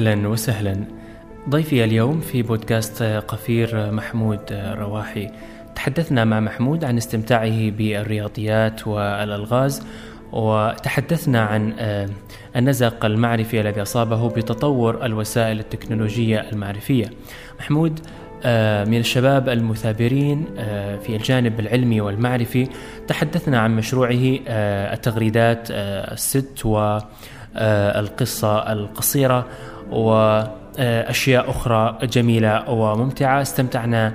أهلا وسهلا. ضيفي اليوم في بودكاست قفير محمود رواحي. تحدثنا مع محمود عن استمتاعه بالرياضيات والألغاز وتحدثنا عن النزق المعرفي الذي أصابه بتطور الوسائل التكنولوجية المعرفية. محمود من الشباب المثابرين في الجانب العلمي والمعرفي تحدثنا عن مشروعه التغريدات الست والقصة القصيرة وأشياء أخرى جميلة وممتعة. استمتعنا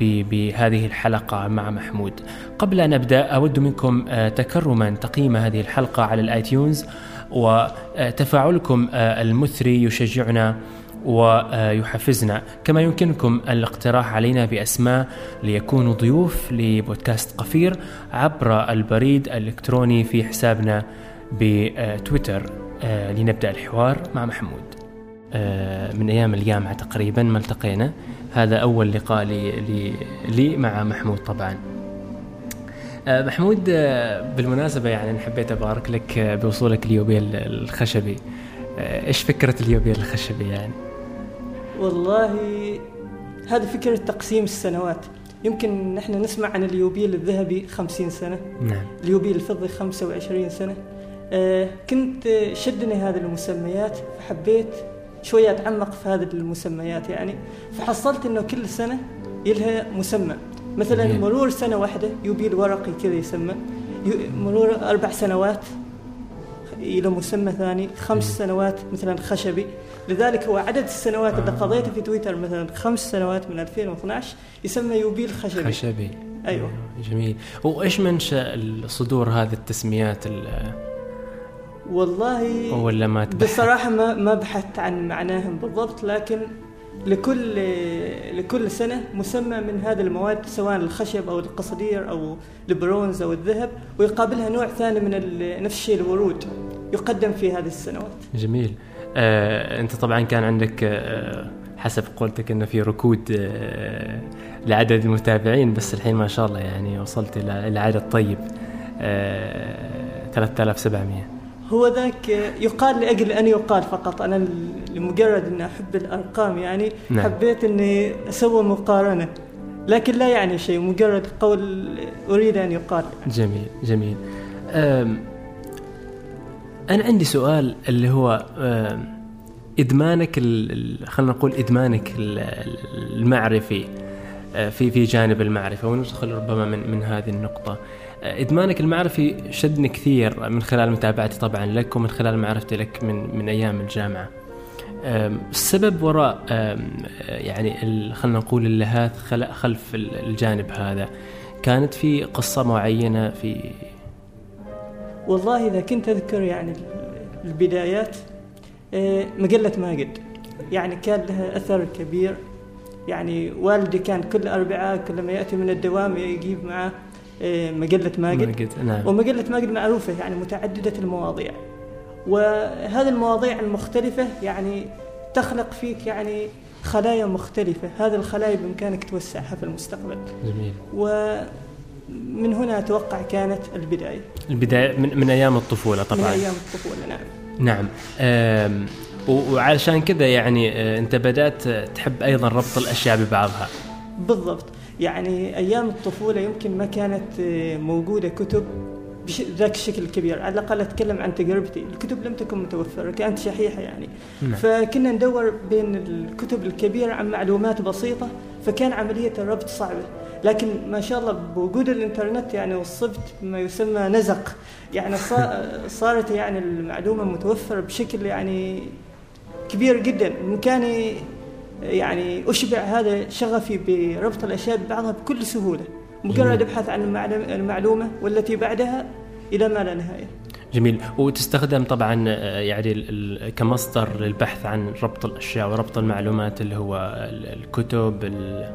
بهذه الحلقة مع محمود. قبل أن أبدأ أود منكم تكرما تقييم هذه الحلقة على الآيتيونز وتفاعلكم المثري يشجعنا ويحفزنا كما يمكنكم الاقتراح علينا بأسماء ليكونوا ضيوف لبودكاست قفير عبر البريد الإلكتروني في حسابنا بتويتر لنبدأ الحوار مع محمود. من أيام الجامعة تقريبا ما التقينا. هذا أول لقاء لي, لي, لي مع محمود طبعا. محمود بالمناسبة يعني حبيت أبارك لك بوصولك اليوبيل الخشبي. إيش فكرة اليوبيل الخشبي يعني؟ والله هذه فكرة تقسيم السنوات. يمكن نحن نسمع عن اليوبيل الذهبي خمسين سنة نعم. اليوبيل الفضي خمسة وعشرين سنة آه كنت شدني هذه المسميات فحبيت شوية أتعمق في هذه المسميات يعني. فحصلت أنه كل سنة يلها مسمى. مثلا. مرور سنة واحدة يوبيل ورقي كذا يسمى. مرور أربع سنوات إلى مسمى ثاني. خمس سنوات مثلا خشبي. لذلك هو عدد السنوات اللي قضيتها في تويتر مثلا خمس سنوات من 2012 يسمى يوبيل خشبي خشبي. أيوه. جميل. وإيش منشأ صدور هذه التسميات ال- والله ولا ما تبحث؟ بصراحة ما ما بحثت عن معناهم بالضبط لكن لكل لكل سنة مسمى من هذه المواد سواء الخشب أو القصدير أو البرونز أو الذهب ويقابلها نوع ثاني من نفس الشيء الورود. يقدم في هذه السنوات. جميل. آه، أنت طبعا كان عندك آه، حسب قولتك إنه في ركود آه، لعدد المتابعين بس الحين ما شاء الله يعني وصلت إلى عدد طيب آه، 3700 هو ذاك يقال لأجل أن يقال فقط. أنا لمجرد أن أحب الأرقام يعني نعم. حبيت أني أسوي مقارنة. لكن لا يعني شيء مجرد قول أريد أن يقال. جميل جميل. أنا عندي سؤال اللي هو ال- خلينا نقول ال- المعرفي أه، في في جانب المعرفة. وندخل ربما من من هذه النقطة. أه، إدمانك المعرفي شدني كثير من خلال متابعتي طبعا لك ومن خلال معرفتي لك من من أيام الجامعة. السبب وراء يعني خلينا نقول اللهات خل- خلف ال- الجانب هذا. كانت في قصة معينة في والله إذا كنت أذكر يعني البدايات آه، مجلة ماجد. يعني كان لها أثر كبير. يعني والدي كان كل أربعاء كلما يأتي من الدوام يجيب معه مجلة ماجد. ماجد نعم. ومجلة ماجد معروفة يعني متعددة المواضيع. وهذه المواضيع المختلفة يعني تخلق فيك يعني خلايا مختلفة. هذه الخلايا بإمكانك توسعها في المستقبل. جميل. ومن هنا أتوقع كانت البداية. البداية من, من أيام الطفولة من طبعا أيام الطفولة نعم. نعم. أم، و- وعلشان كذا يعني أه، أنت بدأت تحب أيضا ربط الأشياء ببعضها. بالضبط. يعني أيام الطفولة يمكن ما كانت آه، موجودة كتب بش- ذاك الشكل الكبير. على الأقل أتكلم عن تجربتي. الكتب لم تكن متوفرة كانت شحيحة يعني. نعم. فكنا ندور بين الكتب الكبيرة عن معلومات بسيطة فكان عملية الربط صعبة. لكن ما شاء الله بوجود الإنترنت يعني وصلت ما يسمى نزق. يعني صا- صارت يعني المعلومة متوفرة بشكل يعني كبير جدا. بإمكاني يعني أشبع هذا شغفي بربط الأشياء ببعضها بكل سهولة مجرد أبحث عن المعلومة والتي بعدها إلى ما لا نهاية. جميل. وتستخدم طبعا أه، يعني كمصدر للبحث عن ربط الأشياء وربط المعلومات اللي هو ال- الكتب ال-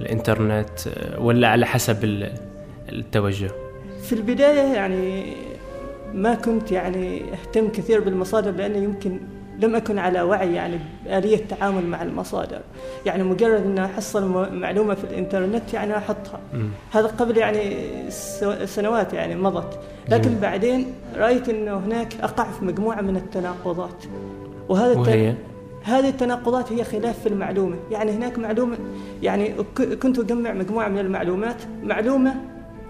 الإنترنت أه، ولا على حسب ال- التوجه؟ في البداية يعني ما كنت يعني أهتم كثير بالمصادر لأنه يمكن لم أكن على وعي يعني بآلية التعامل مع المصادر. يعني مجرد أن أحصل م- معلومة في الإنترنت يعني أحطها. هذا قبل يعني سنوات يعني مضت. لكن جميل. بعدين رأيت أنه هناك أقع في مجموعة من التناقضات. وهذا وهي؟ هذه التناقضات هي خلاف في المعلومة. يعني هناك معلومة يعني كنت أجمع مجموعة من المعلومات. معلومة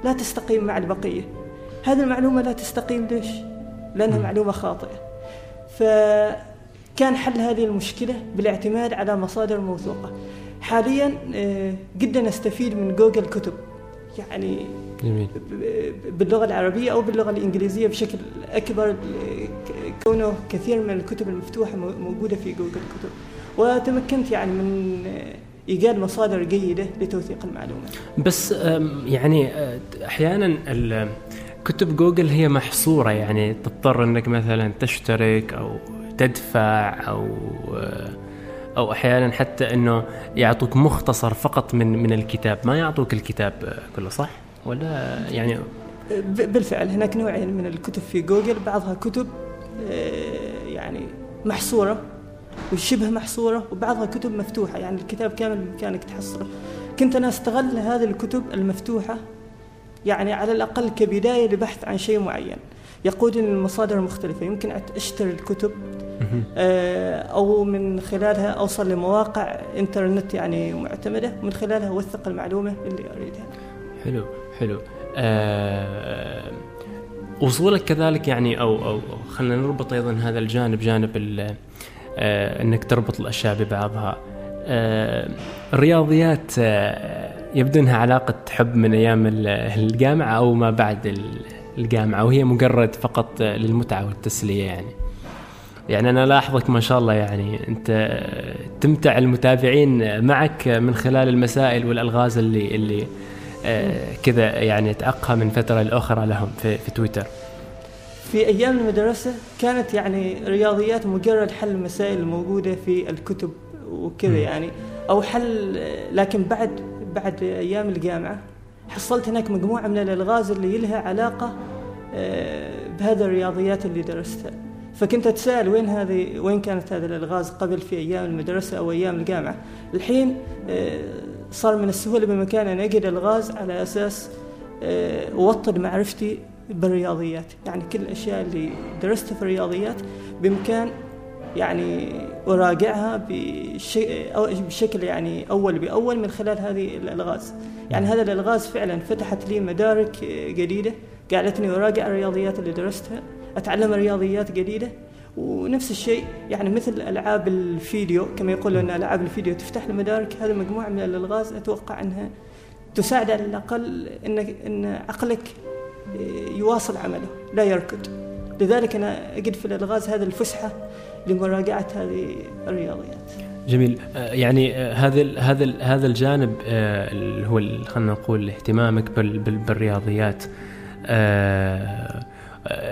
لا تستقيم مع البقية. هذه المعلومة لا تستقيم ليش؟ لأنها معلومة خاطئة. فكان حل هذه المشكلة بالاعتماد على مصادر موثوقة. حاليا آه، جدا استفيد من جوجل كتب. يعني جميل. باللغة العربية أو باللغة الإنجليزية بشكل أكبر كونه كثير من الكتب المفتوحة موجودة في جوجل كتب. وتمكنت يعني من إيجاد مصادر جيدة لتوثيق المعلومات. بس يعني أحيانا كتب جوجل هي محصورة. يعني تضطر إنك مثلا تشترك أو تدفع أو أو أحيانا حتى إنه يعطوك مختصر فقط من من الكتاب. ما يعطوك الكتاب كله صح؟ ولا يعني؟ بالفعل هناك نوعين من الكتب في جوجل. بعضها كتب آه، يعني محصورة وشبه محصورة وبعضها كتب مفتوحة. يعني الكتاب كامل بإمكانك تحصله كنت أنا أستغل هذه الكتب المفتوحة يعني على الأقل كبداية لبحث عن شيء معين. يقودني للمصادر المختلفة. يمكن أشتري الكتب أو من خلالها أوصل لمواقع إنترنت يعني معتمدة ومن خلالها أوثق المعلومة اللي أريدها. حلو حلو. أه وصولك كذلك يعني أو أو خلينا نربط أيضا هذا الجانب جانب أه إنك تربط الأشياء ببعضها. أه الرياضيات أه يبدو انها علاقة حب من أيام الجامعة أو ما بعد الجامعة وهي مجرد فقط للمتعة والتسلية يعني. يعني أنا لاحظك ما شاء الله يعني أنت تمتع المتابعين معك من خلال المسائل والألغاز اللي اللي آه، كذا يعني تعقها من فترة لأخرى لهم في, في تويتر. في أيام المدرسة كانت يعني رياضيات مجرد حل المسائل الموجوده في الكتب وكذا يعني أو حل لكن بعد بعد أيام الجامعة حصلت هناك مجموعة من الألغاز اللي لها علاقة آه، بهذه الرياضيات اللي درستها. فكنت أتساءل وين هذه وين كانت هذه الألغاز قبل في أيام المدرسة أو أيام الجامعة. الحين آه، صار من السهولة بمكان أن أجد ألغاز على أساس آه، أوطد معرفتي بالرياضيات. يعني كل الأشياء اللي درستها في الرياضيات بإمكان يعني أراجعها بشكل يعني أول بأول من خلال هذه الألغاز. يعني هذا الألغاز فعلا فتحت لي مدارك آه، جديدة قاعدتني أراجع الرياضيات اللي درستها. أتعلم رياضيات جديدة. ونفس الشيء يعني مثل ألعاب الفيديو كما يقولون أن ألعاب الفيديو تفتح المدارك هذه مجموعة من الألغاز أتوقع أنها تساعد على الأقل انك إن عقلك يواصل عمله لا يركض. لذلك أنا أجد في الألغاز هذه الفسحة لمراجعة هذه الرياضيات. جميل. آه، يعني آه، هذا هذا هذا الجانب آه، اللي هو خلينا نقول اهتمامك بالرياضيات.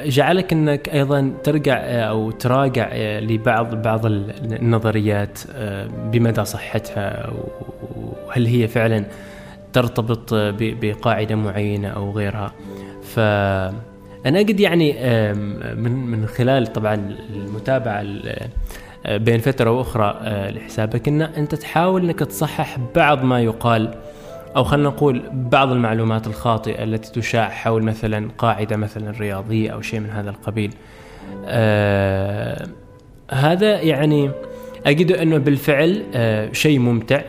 جعلك إنك أيضا ترجع آه، أو تراجع آه، لبعض بعض النظريات آه، بمدى صحتها وهل هي فعلا ترتبط بقاعدة معينة أو غيرها. ف أنا قد يعني من من خلال طبعا المتابعة بين فترة وأخرى لحسابك إن أنت تحاول إنك تصحح بعض ما يقال أو خلينا نقول بعض المعلومات الخاطئة التي تشاع حول مثلا قاعدة مثلا رياضية أو شيء من هذا القبيل. آه هذا يعني أجد أنه بالفعل آه شيء ممتع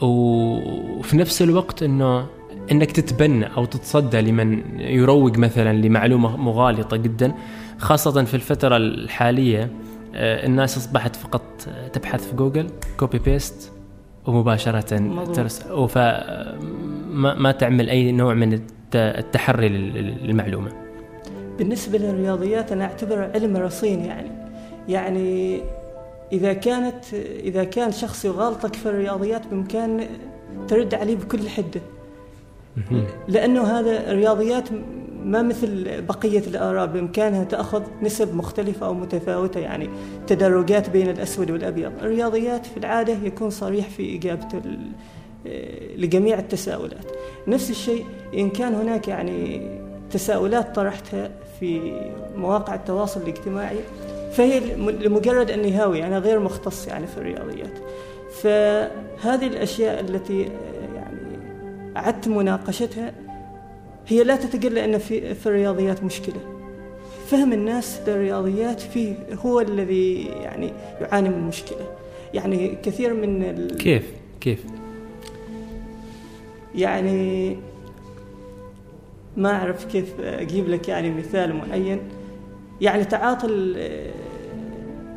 وفي نفس الوقت أنه أنك تتبنى أو تتصدى لمن يروج مثلا لمعلومة مغالطة جدا خاصة في الفترة الحالية. آه الناس أصبحت فقط تبحث في جوجل copy paste ومباشرة ترسل فما ما تعمل أي نوع من التحري للمعلومة. بالنسبة للرياضيات أنا أعتبر علم رصين يعني. يعني إذا كانت إذا كان شخص يغالطك في الرياضيات بإمكان ترد عليه بكل حدة. لأنه هذا الرياضيات ما مثل بقية الآراء بإمكانها تأخذ نسب مختلفة أو متفاوتة يعني تدرجات بين الأسود والأبيض. الرياضيات في العادة يكون صريح في إجابته آه، لجميع التساؤلات. نفس الشيء إن كان هناك يعني تساؤلات طرحتها في مواقع التواصل الاجتماعي فهي لمجرد أني هاوي أنا غير مختص يعني في الرياضيات. فهذه الأشياء التي آه، يعني أعدت مناقشتها هي لا تتجلى أن في, في الرياضيات مشكلة. فهم الناس للرياضيات فيه هو الذي يعني يعاني من مشكلة. يعني كثير من ال... كيف؟ كيف؟ يعني ما أعرف كيف أجيب لك يعني مثال معين. يعني تعاطي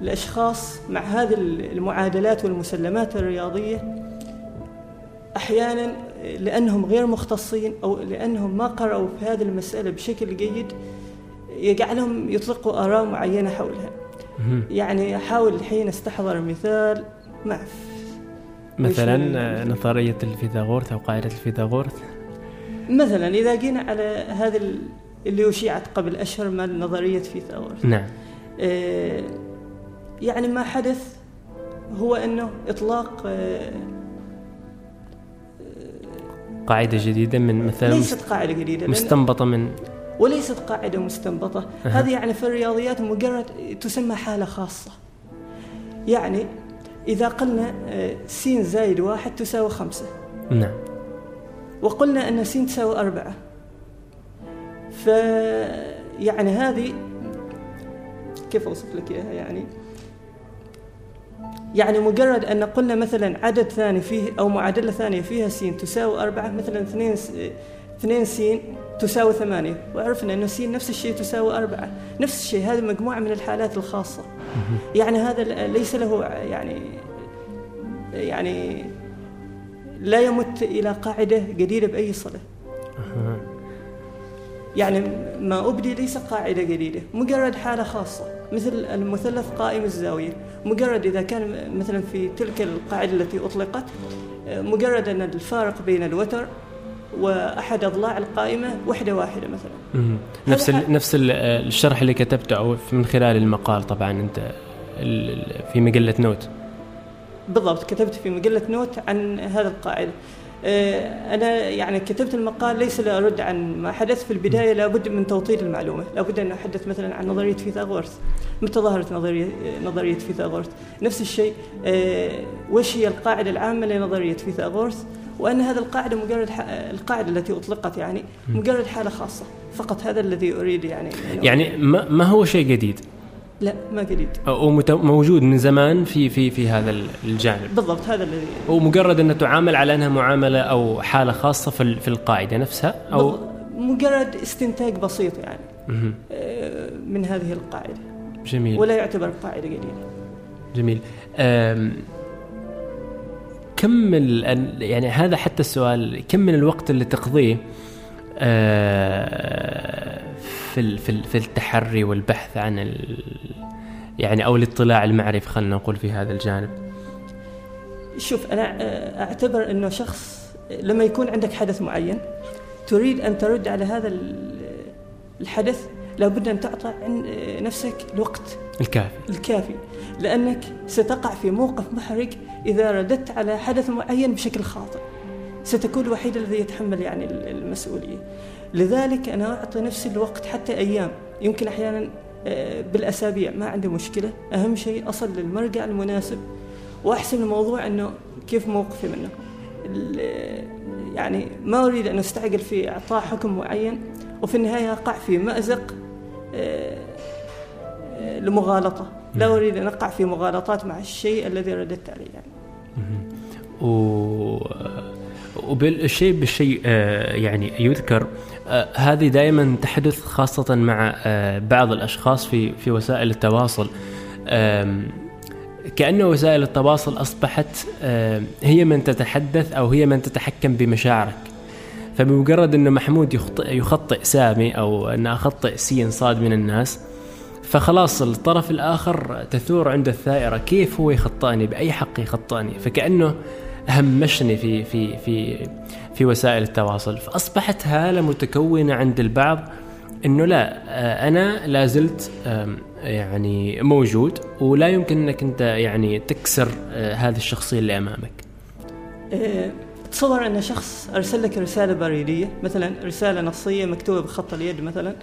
الأشخاص مع هذه المعادلات والمسلمات الرياضية أحيانا لأنهم غير مختصين أو لأنهم ما قرأوا في هذه المسألة بشكل جيد يجعلهم يطلقوا آراء معينة حولها. يعني أحاول الحين أستحضر مثال ما مثلا نظرية الفيثاغورث أو قاعدة الفيثاغورث؟ مثلا إذا جينا على هذا اللي أشيعت قبل أشهر من نظرية فيثاغورث. نعم. آه يعني ما حدث هو أنه إطلاق آه قاعدة جديدة من مثلا ليست قاعدة جديدة مستنبطة من وليست قاعدة مستنبطة. أه. هذه يعني في الرياضيات مجرد تسمى حالة خاصة. يعني إذا قلنا س زائد واحد تساوي خمسة. نعم. وقلنا أن س تساوي أربعة. ف يعني هذه كيف أوصف لك إياها يعني؟ يعني مجرد أن قلنا مثلا عدد ثاني فيه أو معادلة ثانية فيها س تساوي أربعة مثلا اثنين اثنين س تساوي ثمانية وعرفنا أن س نفس الشيء تساوي أربعة. نفس الشيء هذه مجموعة من الحالات الخاصة. يعني هذا ليس له يعني يعني لا يمت إلى قاعدة جديدة بأي صلة. يعني ما أبدي ليس قاعدة جديدة مجرد حالة خاصة. مثل المثلث قائم الزاوية. مجرد إذا كان مثلا في تلك القاعدة التي أطلقت مجرد أن الفارق بين الوتر وأحد أضلاع القائمة وحدة واحدة مثلا. نفس نفس الشرح اللي كتبته أو من خلال المقال طبعا أنت في مجلة نوت. بالضبط كتبت في مجلة نوت عن هذه القاعدة. أنا يعني كتبت المقال ليس لأرد عن ما حدث في البداية لابد من توطيد المعلومة لابد أن أحدث مثلا عن نظرية فيثاغورس. متى ظهرت نظرية نظرية فيثاغورس؟ نفس الشيء آه، وش هي القاعدة العامة لنظرية فيثاغورس؟ وأن هذه القاعدة مجرد القاعدة التي أطلقت يعني مجرد حالة خاصة فقط هذا الذي أريد يعني يعني ما هو شيء جديد؟ لا ما جديد وموجود من زمان في في في هذا الجانب. بالضبط هذا الذي ومجرد انها تعامل على أنها معاملة أو حالة خاصة في في القاعدة نفسها أو مجرد استنتاج بسيط يعني آه، من هذه القاعدة. جميل. ولا يعتبر قاعدة جديده جميل. كم يعني هذا حتى السؤال كم من الوقت اللي تقضيه آه، في في في التحري والبحث عن ال يعني أو الاطلاع المعرفي خلينا نقول في هذا الجانب. شوف أنا آه، أعتبر إنه شخص لما يكون عندك حدث معين تريد أن ترد على هذا الحدث لابد أن تعطى آه، نفسك الوقت الكافي. الكافي لأنك ستقع في موقف محرج إذا رددت على حدث معين بشكل خاطئ. ستكون الوحيد الذي يتحمل يعني المسؤولية. لذلك أنا أعطي نفسي الوقت حتى أيام. يمكن أحيانا آه، بالأسابيع ما عندي مشكلة. أهم شيء أصل للمرجع المناسب وأحسن الموضوع أنه كيف موقفي منه. يعني ما أريد أن أستعجل في إعطاء حكم معين وفي النهاية أقع في مأزق آه، آه، لمغالطة. لا. أريد أن أقع في مغالطات مع الشيء الذي رددت عليه يعني. و وبالشيء بالشيء يعني يذكر هذه دائما تحدث خاصة مع آه، بعض الأشخاص في في وسائل التواصل. كأن وسائل التواصل أصبحت هي من تتحدث أو هي من تتحكم بمشاعرك. فبمجرد أن محمود يخطئ, يخطئ سامي أو أن أخطئ سين صاد من الناس فخلاص الطرف الآخر تثور عنده الثائرة كيف هو يخطئني؟ بأي حق يخطئني؟ فكأنه همشني في في في في وسائل التواصل فأصبحت هالة متكونة عند البعض إنه لا آه، أنا لا زلت يعني موجود ولا يمكن إنك أنت يعني تكسر آه، هذه الشخصية اللي أمامك. آه، تصور أن شخص أرسل لك رسالة بريدية مثلا رسالة نصية مكتوبة بخط اليد مثلا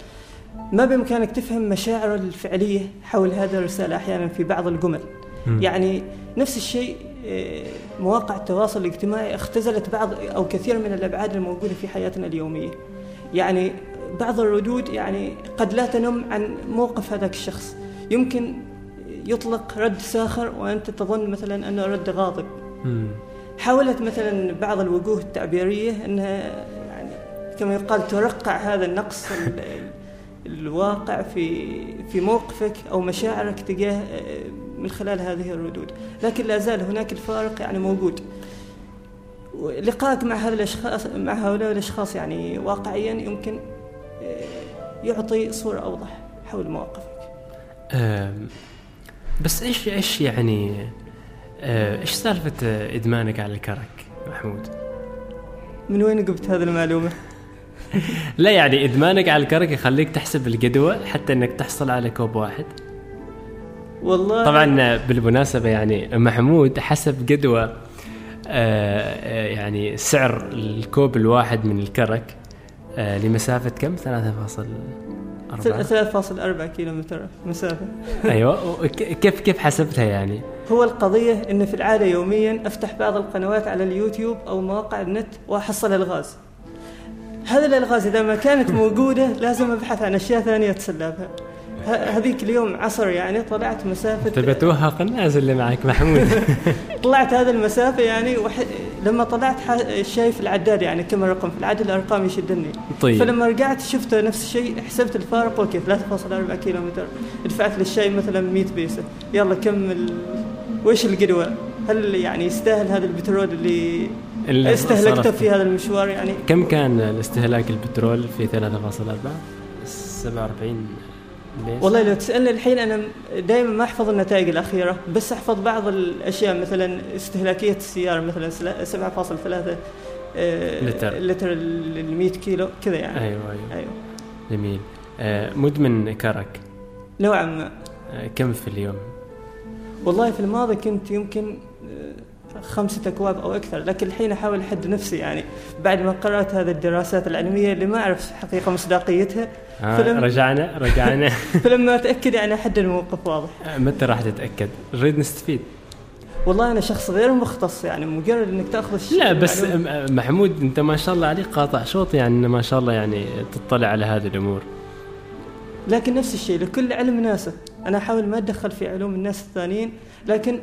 ما بإمكانك تفهم مشاعره الفعلية حول هذه الرسالة أحيانا في بعض الجمل. يعني نفس الشيء مواقع التواصل الاجتماعي اختزلت بعض أو كثير من الأبعاد الموجودة في حياتنا اليومية. يعني بعض الردود يعني قد لا تنم عن موقف هذاك الشخص يمكن يطلق رد ساخر وأنت تظن مثلا أنه رد غاضب. حاولت مثلا بعض الوجوه التعبيرية أنها يعني كما يقال ترقع هذا النقص ال- الواقع في في موقفك أو مشاعرك تجاه من خلال هذه الردود لكن لا زال هناك الفارق يعني موجود لقائك مع هذا الأشخاص مع هؤلاء الأشخاص يعني واقعيا يمكن آه، يعطي صورة أوضح حول مواقفك بس إيش إيش يعني آه، إيش سالفة آه، إدمانك على الكرك محمود؟ من وين جبت هذه المعلومة؟ لا يعني إدمانك على الكرك يخليك تحسب الجدوى حتى إنك تحصل على كوب واحد والله. طبعا بالمناسبة يعني محمود حسب جدوى آه، آه، يعني سعر الكوب الواحد من الكرك آه، لمسافة كم؟ 3.4 3.4 كيلو متر مسافة. أيوه. كيف كيف حسبتها يعني؟ هو القضية أن في العادة يوميا أفتح بعض القنوات على اليوتيوب أو مواقع النت وأحصل ألغاز. هذه الألغاز إذا ما كانت موجودة لازم أبحث عن أشياء ثانية أتسلى بها هذيك اليوم عصر يعني طلعت مسافة تبى توهق الناس اللي معك محمود؟ طلعت هذه المسافة يعني وح... لما طلعت ح... شايف العداد يعني كم الرقم في العدد الأرقام يشدني. طيب. فلما رجعت شفت نفس الشيء حسبت الفارق أوكي 3.4 كيلو متر دفعت للشاي مثلا 100 بيسة. يلا كم ال... وش القدوة؟ هل يعني يستاهل هذا البترول اللي استهلكته. في هذا المشوار يعني؟ كم كان الاستهلاك البترول في 3.4 47 والله لو تسألني الحين أنا دائما ما أحفظ النتائج الأخيرة بس أحفظ بعض الأشياء مثلا استهلاكية السيارة مثلا سلا- 7.3 آه، لتر. لتر ال 100 كيلو كذا يعني. أيوه أيوه. أيوه. جميل. آه، مدمن كرك. نوعا ما. آه، كم في اليوم؟ والله في الماضي كنت يمكن آه، خمسة أكواب أو أكثر لكن الحين أحاول أحد نفسي يعني. بعد ما قرأت هذه الدراسات العلمية اللي ما أعرف حقيقة مصداقيتها آه فلم- رجعنا رجعنا. فلما أتأكد يعني أحد الموقف واضح. آه، متى راح تتأكد؟ نريد نستفيد. والله أنا شخص غير مختص يعني مجرد أنك تأخذ الشيء لا بس محمود أنت ما شاء الله عليك قاطع شوط يعني ما شاء الله يعني تطلع على هذه الأمور. لكن نفس الشيء لكل علم ناسه. أنا أحاول ما أتدخل في علوم الناس الثانيين لكن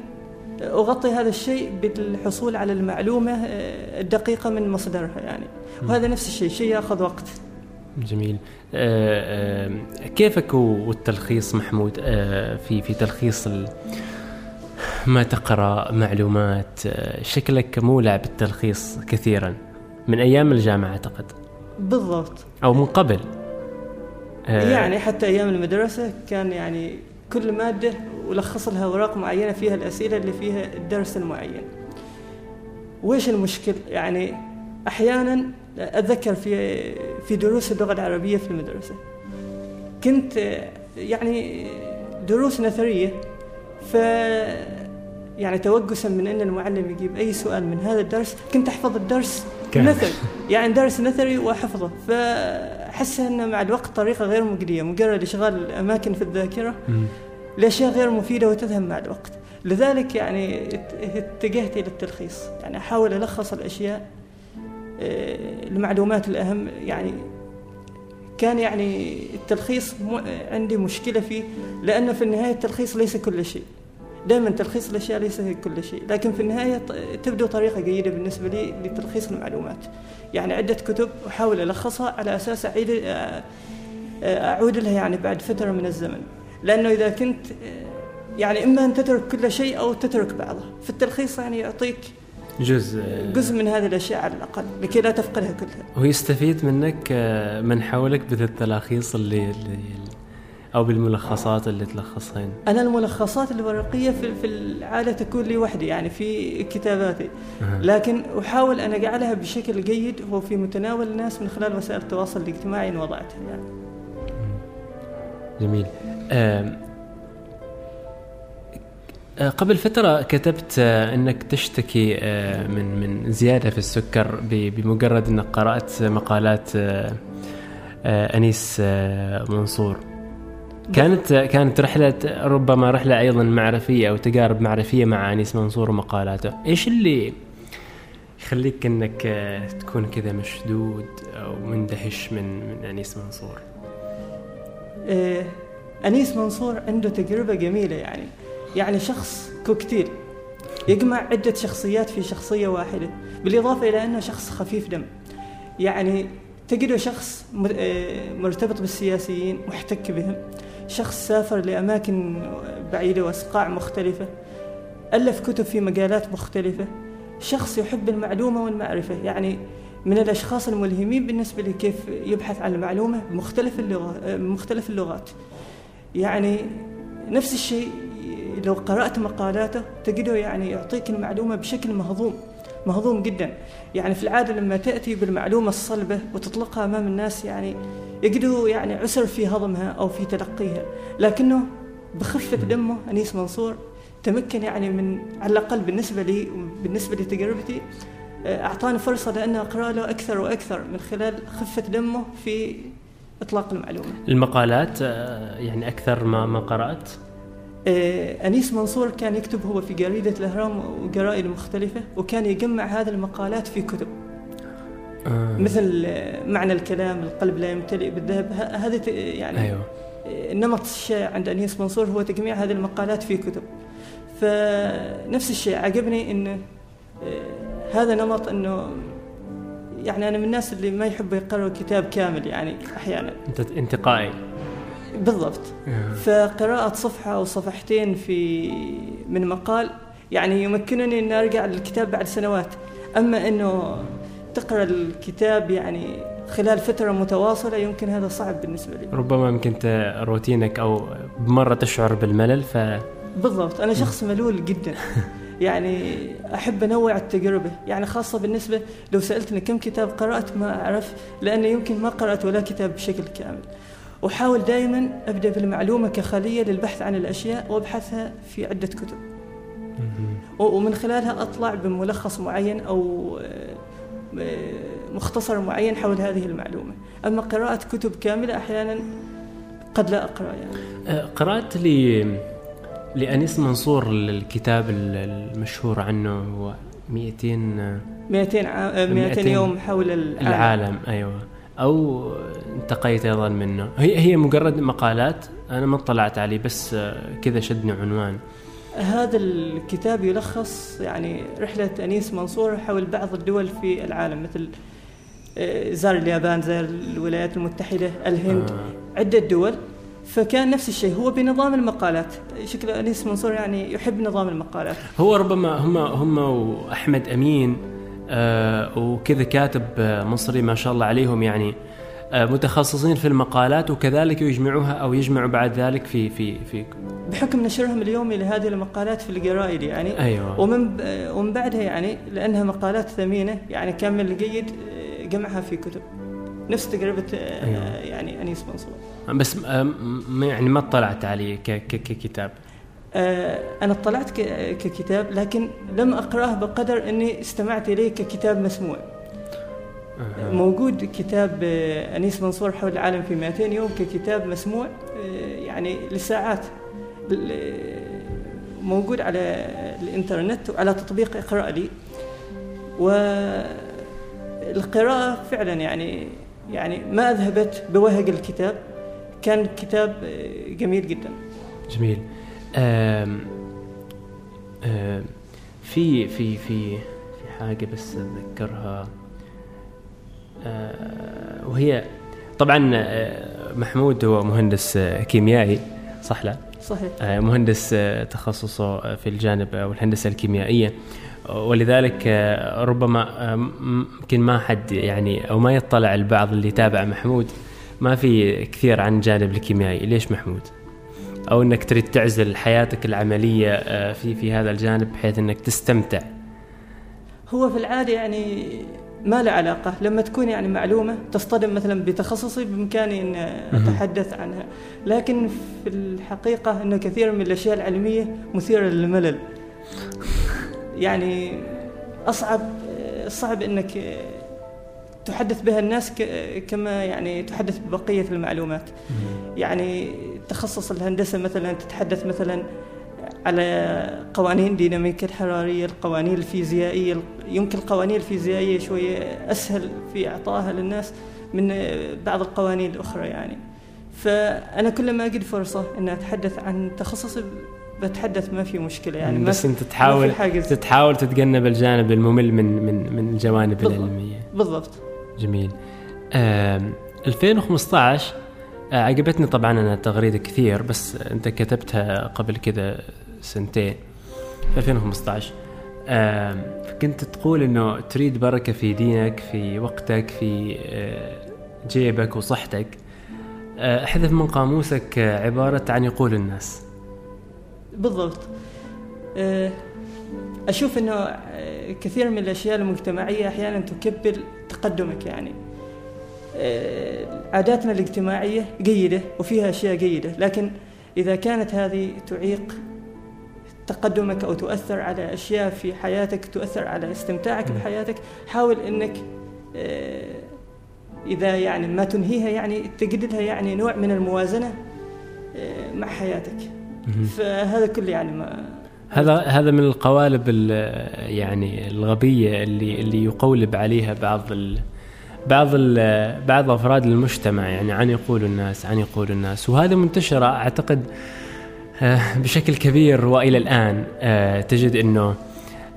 أغطي هذا الشيء بالحصول على المعلومة آه، الدقيقة من مصدرها يعني. وهذا نفس الشيء شيء يأخذ وقت. جميل. كيفك والتلخيص محمود؟ آه، في في تلخيص ما تقرأ معلومات آه، شكلك مولع بالتلخيص كثيرا. من أيام الجامعة أعتقد. بالضبط. أو من قبل. آه، يعني حتى أيام المدرسة كان يعني كل مادة ولخص لها أوراق معينة فيها الأسئلة اللي فيها الدرس المعين. ويش المشكل؟ يعني أحيانا أتذكر في في دروس اللغة العربية في المدرسة. كنت يعني دروس نثرية ف يعني توقسا من أن المعلم يجيب أي سؤال من هذا الدرس كنت أحفظ الدرس. نثري. يعني درس نثري وأحفظه. فأحس انه مع الوقت طريقة غير مجدية مجرد إشغال الأماكن في الذاكرة. لأشياء غير مفيدة وتذهب مع الوقت. لذلك يعني ات- اتجهت إلى التلخيص. يعني أحاول ألخص الأشياء المعلومات الأهم يعني كان يعني التلخيص عندي مشكلة فيه لأنه في النهاية التلخيص ليس كل شيء. دائما تلخيص الأشياء ليس كل شيء لكن في النهاية ط- تبدو طريقة جيدة بالنسبة لي لتلخيص المعلومات. يعني عدة كتب أحاول ألخصها على أساس أعيد آه، آه، أعود لها يعني بعد فترة من الزمن. لأنه إذا كنت آه، يعني إما أن تترك كل شيء أو تترك بعضه. في التلخيص يعني يعطيك جزء. جزء من هذه الأشياء على الأقل لكي لا تفقدها كلها. ويستفيد منك آه، من حولك بالتلاخيص اللي, اللي أو بالملخصات اللي تلخصهن. أنا الملخصات الورقية في في العادة تكون لي وحدي يعني في كتاباتي. لكن أحاول أن أجعلها بشكل جيد هو في متناول الناس من خلال وسائل التواصل الاجتماعي إن وضعتها يعني. جميل. قبل فترة كتبت آه، إنك تشتكي آه، من من زيادة في السكر بمجرد إنك قرأت مقالات آه، آه، أنيس آه، منصور. كانت كانت رحلة ربما رحلة أيضا معرفية أو تجارب معرفية مع أنيس منصور ومقالاته، إيش اللي يخليك آه، تكون كذا مشدود أو مندهش من من أنيس منصور؟ آه، أنيس منصور عنده تجربة جميلة يعني. يعني شخص كوكتيل يجمع عدة شخصيات في شخصية واحدة بالإضافة إلى أنه شخص خفيف دم. يعني تجده شخص آه، مرتبط بالسياسيين محتك بهم. شخص سافر لأماكن بعيدة وأصقاع مختلفة. ألف كتب في مجالات مختلفة. شخص يحب المعلومة والمعرفة. يعني من الأشخاص الملهمين بالنسبة لي كيف يبحث عن المعلومة بمختلف اللغة آه، بمختلف اللغات. يعني نفس الشيء لو قرأت مقالاته تجده يعني يعطيك المعلومة بشكل مهضوم مهضوم جدا. يعني في العادة لما تأتي بالمعلومة الصلبة وتطلقها أمام الناس يعني يجدوا يعني عسر في هضمها أو في تلقيها. لكنه بخفة دمه أنيس منصور تمكن يعني من على الأقل بالنسبة لي بالنسبة لتجربتي آه، أعطاني فرصة لأن أقرأ له أكثر وأكثر من خلال خفة دمه في إطلاق المعلومة. المقالات آه، يعني أكثر ما ما قرأت؟ آه، أنيس منصور كان يكتب هو في جريدة الأهرام وجرائد مختلفة وكان يجمع هذه المقالات في كتب. آه. مثل آه، معنى الكلام القلب لا يمتلئ بالذهب ه- هذه ت- يعني آه، النمط الشائع عند أنيس منصور هو تجميع هذه المقالات في كتب. فنفس الشيء عجبني أنه آه، هذا نمط أنه يعني أنا من الناس اللي ما يحبوا يقرأوا كتاب كامل يعني أحيانا. أنت انتقائي. بالضبط. فقراءة صفحة أو صفحتين في من مقال يعني يمكنني أن أرجع للكتاب بعد سنوات. أما أنه تقرأ الكتاب يعني خلال فترة متواصلة يمكن هذا صعب بالنسبة لي. ربما يمكن روتينك أو بمرة تشعر بالملل ف بالضبط. أنا شخص ملول جدا. يعني أحب أنوع التجربة. يعني خاصة بالنسبة لو سألتني كم كتاب قرأت ما أعرف لأن يمكن ما قرأت ولا كتاب بشكل كامل. أحاول دائما أبدأ بالمعلومة كخلية للبحث عن الأشياء وأبحثها في عدة كتب. ومن خلالها أطلع بملخص معين أو آه، آه، مختصر معين حول هذه المعلومة. أما قراءة كتب كاملة أحيانا قد لا أقرأ يعني. آه، قرأت لي لأنيس منصور الكتاب ال- المشهور عنه هو 200 200 عام 200 200 يوم حول العالم. العالم. أيوه. أو انتقيت أيضا منه. هي هي مجرد مقالات أنا ما اطلعت عليه بس كذا شدني عنوان. هذا الكتاب يلخص يعني رحلة أنيس منصور حول بعض الدول في العالم مثل آه، زار اليابان زار الولايات المتحدة الهند آه. عدة دول. فكان نفس الشيء هو بنظام المقالات. شكل أنيس منصور يعني يحب نظام المقالات. هو ربما هم هم وأحمد أمين آه وكذا كاتب آه، مصري ما شاء الله عليهم يعني. آه متخصصين في المقالات وكذلك يجمعوها أو يجمعوا بعد ذلك في في في بحكم نشرهم اليومي لهذه المقالات في الجرائد يعني. أيوه. ومن ومن بعدها يعني لأنها مقالات ثمينة يعني كان من الجيد آه، جمعها في كتب. نفس تجربة آه، أيوة. يعني أنيس منصور بس آه يعني ما اطلعت عليه ك- ك- ككتاب. آه، أنا اطلعت ككتاب لكن لم أقرأه بقدر أني استمعت إليه ككتاب مسموع. آه. موجود كتاب آه، أنيس منصور حول العالم في 200 يوم ككتاب مسموع آه، يعني لساعات. موجود على الإنترنت وعلى تطبيق اقرأ لي. والقراءة فعلا يعني يعني ما أذهبت بوهق الكتاب. كان كتاب آه، جميل جدا. جميل. آم آم في في في في حاجة بس أتذكرها آه وهي طبعا آه، محمود هو مهندس آه، كيميائي صح لا؟ صحيح مهندس تخصصه في الجانب أو الهندسة الكيميائية ولذلك ربما يمكن ما حد يعني أو ما يطلع البعض اللي يتابع محمود ما في كثير عن جانب الكيميائي ليش محمود؟ أو أنك تريد تعزل حياتك العملية آه، في في هذا الجانب بحيث أنك تستمتع. هو في العادة يعني ما له علاقة. لما تكون يعني معلومة تصطدم مثلا بتخصصي بإمكاني أن أتحدث عنها. لكن في الحقيقة أنه كثير من الأشياء العلمية مثيرة للملل. يعني أصعب صعب أنك تحدث بها الناس كما يعني تحدث ببقية المعلومات. يعني تخصص الهندسة مثلا تتحدث مثلا على قوانين ديناميكا الحرارية القوانين الفيزيائية يمكن القوانين الفيزيائية شوية أسهل في إعطائها للناس من بعض القوانين الأخرى يعني. فأنا كلما أجد فرصة أن أتحدث عن تخصصي بتحدث ما في مشكلة يعني بس أنت تحاول تحاول تتجنب الجانب الممل من من من الجوانب بالضبط. العلمية. بالضبط. جميل. 2015 آه، عجبتني طبعا أنا تغريده كثير بس أنت كتبتها قبل كذا سنتين في 2015 كنت تقول إنه تريد بركة في دينك في وقتك في آه، جيبك وصحتك. آه، أحذف من قاموسك عبارة عن يقول الناس. بالضبط. أشوف إنه كثير من الأشياء المجتمعية أحيانا تكبر تقدمك يعني. آه، عاداتنا الاجتماعية جيدة وفيها أشياء جيدة لكن إذا كانت هذه تعيق تقدمك أو تؤثر على أشياء في حياتك تؤثر على استمتاعك بحياتك حاول أنك آه، إذا يعني ما تنهيها يعني تجد لها يعني نوع من الموازنة آه، مع حياتك. فهذا كله يعني ما هذا هذا من القوالب يعني الغبية اللي اللي يقولب عليها بعض بعض بعض أفراد المجتمع يعني عن يقول الناس عن يقول الناس. وهذا منتشرة أعتقد آه، بشكل كبير وإلى الآن. آه، تجد إنه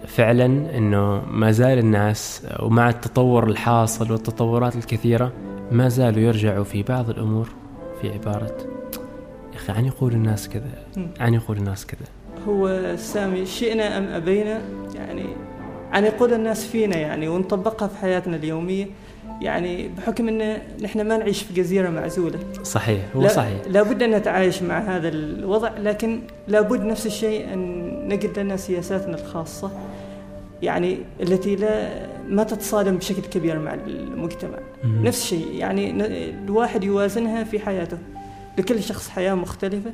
فعلا إنه ما زال الناس ومع التطور الحاصل والتطورات الكثيرة ما زالوا يرجعوا في بعض الأمور في عبارة يا أخي عن يقول الناس كذا عن يقول الناس كذا. هو سامي شئنا أم أبينا؟ يعني عن يقول الناس فينا يعني ونطبقها في حياتنا اليومية. يعني بحكم إن نحن ما نعيش في جزيرة معزولة. صحيح هو لا صحيح. لابد أن نتعايش مع هذا الوضع لكن لابد نفس الشيء أن نجد لنا سياساتنا الخاصة يعني التي لا ما تتصادم بشكل كبير مع المجتمع. مم. نفس الشيء يعني الواحد يوازنها في حياته. لكل شخص حياة مختلفة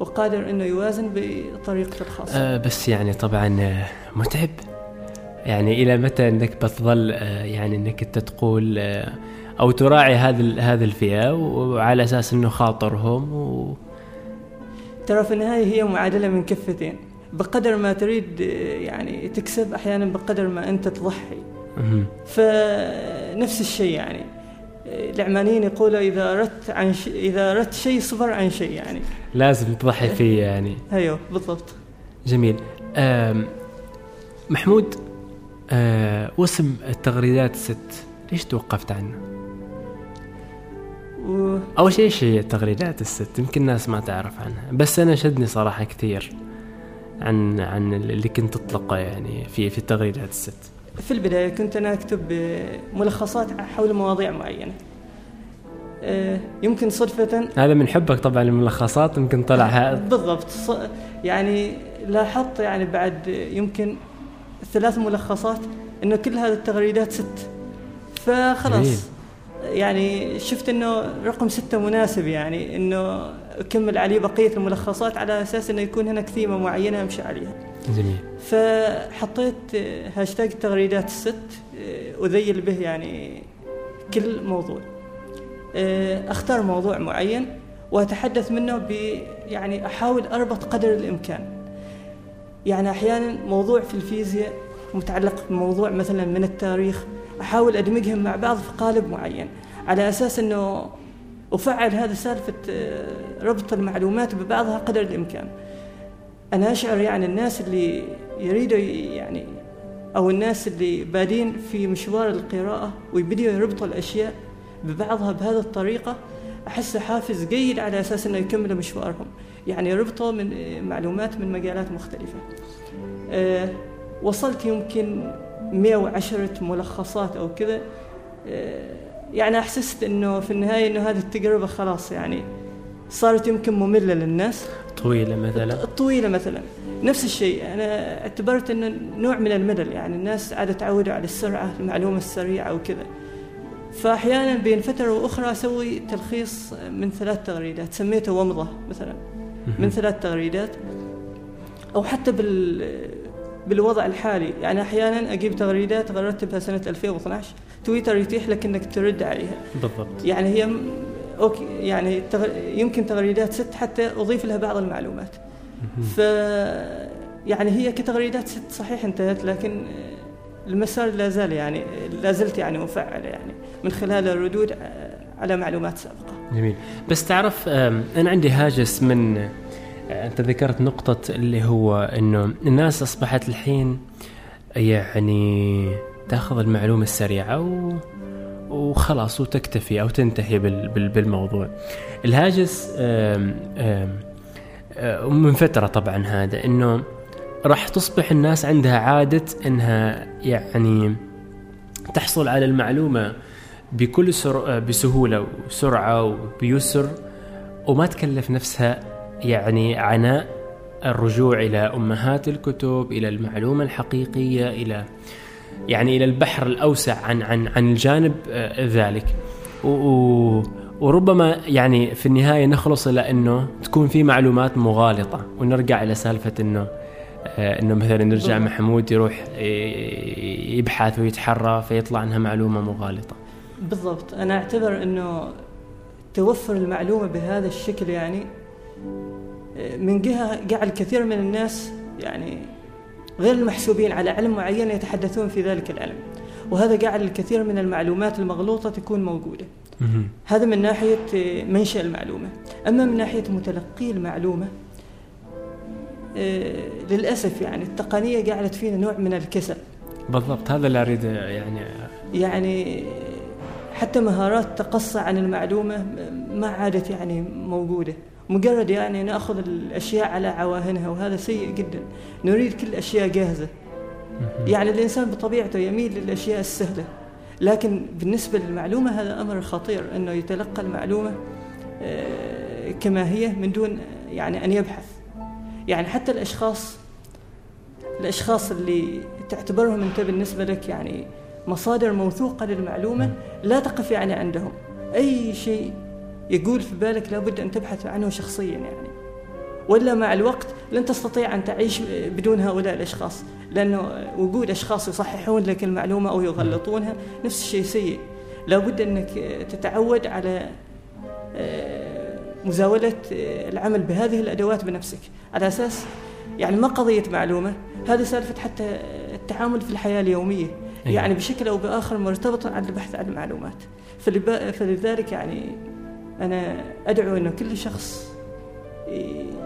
وقادر إنه يوازن بطريقته الخاصة. أه بس يعني طبعا متعب. يعني إلى متى إنك بتظل آه، يعني إنك أنت تقول آه، أو تراعي هذه هذه الفئة وعلى أساس إنه خاطرهم و... ترى في النهاية هي معادلة من كفتين. بقدر ما تريد آه، يعني تكسب أحيانا بقدر ما أنت تضحي. فنفس الشيء يعني. العمانيين يقولوا إذا أردت عن ش... إذا أردت شيء صبر عن شيء يعني. لازم تضحي فيه يعني. أيوه بالضبط. جميل. محمود آه واسم التغريدات ست ليش توقفت عنه؟ و... أول شيء إيش هي التغريدات الست؟ يمكن الناس ما تعرف عنها بس أنا شدني صراحة كثير عن عن اللي كنت تطلقه يعني في في التغريدات الست في البداية كنت أنا أكتب ملخصات حول مواضيع معينة آه، يمكن صدفة هذا من حبك طبعا الملخصات يمكن طلع بالضبط يعني لاحظت يعني بعد يمكن ثلاث ملخصات إنه كل هذه التغريدات ست. فخلاص. يعني شفت إنه رقم ستة مناسب يعني إنه أكمل عليه بقية الملخصات على أساس إنه يكون هناك ثيمة معينة أمشي عليها. جميل. فحطيت هاشتاج التغريدات الست أذيل به يعني كل موضوع. أختار موضوع معين وأتحدث منه ب يعني أحاول أربط قدر الإمكان. يعني أحيانا موضوع في الفيزياء متعلق بموضوع مثلا من التاريخ أحاول أدمجهم مع بعض في قالب معين على أساس أنه أفعل هذا سالفة آه، ربط المعلومات ببعضها قدر الإمكان. أنا أشعر يعني الناس اللي يريدوا يعني أو الناس اللي بادين في مشوار القراءة ويبدأوا يربطوا الأشياء ببعضها بهذه الطريقة أحس حافز جيد على أساس أنه يكملوا مشوارهم. يعني ربطه من معلومات من مجالات مختلفة. أه وصلت يمكن 110 ملخصات أو كذا. أه يعني أحسست أنه في النهاية أنه هذه التجربة خلاص يعني صارت يمكن مملة للناس. طويلة مثلا. طويلة مثلا. نفس الشيء. أنا اعتبرت أنه نوع من الملل. يعني الناس عادة تعودوا على السرعة المعلومة السريعة وكذا فأحيانا بين فترة وأخرى أسوي تلخيص من ثلاث تغريدات. سميته ومضة مثلا. من ثلاث تغريدات أو حتى بال بالوضع الحالي. يعني أحيانا أجيب تغريدات غرتبها سنة 2012 تويتر يتيح لك أنك ترد عليها. بالضبط. يعني هي أوكي يعني يمكن تغريدات ست حتى أضيف لها بعض المعلومات. ف يعني هي كتغريدات ست صحيح انتهت لكن المسار لا زال يعني لا زلت يعني مفعلة يعني من خلال الردود على معلومات سابقة. جميل، بس تعرف أنا عندي هاجس من أنت ذكرت نقطة اللي هو إنه الناس أصبحت الحين يعني تأخذ المعلومة السريعة و وخلاص وتكتفي أو تنتهي بالموضوع. الهاجس آم آم من فترة طبعا هذا إنه راح تصبح الناس عندها عادة إنها يعني تحصل على المعلومة بكل سر... بسهولة وسرعة وبيسر وما تكلف نفسها يعني عناء الرجوع إلى أمهات الكتب إلى المعلومة الحقيقية إلى يعني إلى البحر الأوسع عن عن عن الجانب ذلك و... وربما يعني في النهاية نخلص إلى إنه تكون في معلومات مغالطة ونرجع إلى سالفة إنه آه، إنه مثلا نرجع محمود يروح يبحث ويتحرى فيطلع إنها معلومة مغالطة. بالضبط. أنا أعتبر إنه توفر المعلومة بهذا الشكل يعني من جهة جعل كثير من الناس يعني غير المحسوبين على علم معين يتحدثون في ذلك العلم. وهذا جعل الكثير من المعلومات المغلوطة تكون موجودة. هذا من ناحية منشأ المعلومة. أما من ناحية متلقي المعلومة آه، للأسف يعني التقنية جعلت فينا نوع من الكسل. بالضبط. هذا اللي أريد يعني. يعني حتى مهارات تقصى عن المعلومة ما عادت يعني موجودة. مجرد يعني نأخذ الأشياء على عواهنها وهذا سيء جدا. نريد كل الاشياء جاهزة. يعني الإنسان بطبيعته يميل للأشياء السهلة. لكن بالنسبة للمعلومة هذا أمر خطير أنه يتلقى المعلومة آه، كما هي من دون يعني أن يبحث. يعني حتى الأشخاص الأشخاص اللي تعتبرهم أنت بالنسبة لك يعني مصادر موثوقة للمعلومة لا تقف يعني عندهم. أي شيء يقول في بالك لابد أن تبحث عنه شخصيا يعني. ولا مع الوقت لن تستطيع أن تعيش بدون هؤلاء الأشخاص لأنه وجود أشخاص يصححون لك المعلومة أو يغلطونها نفس الشيء سيء. لابد أنك تتعود على آه، مزاولة آه، العمل بهذه الأدوات بنفسك. على أساس يعني ما قضية معلومة هذه سالفة حتى التعامل في الحياة اليومية. أيوة. يعني بشكل أو بآخر مرتبطة عن البحث عن المعلومات فلذلك يعني أنا أدعو أنه كل شخص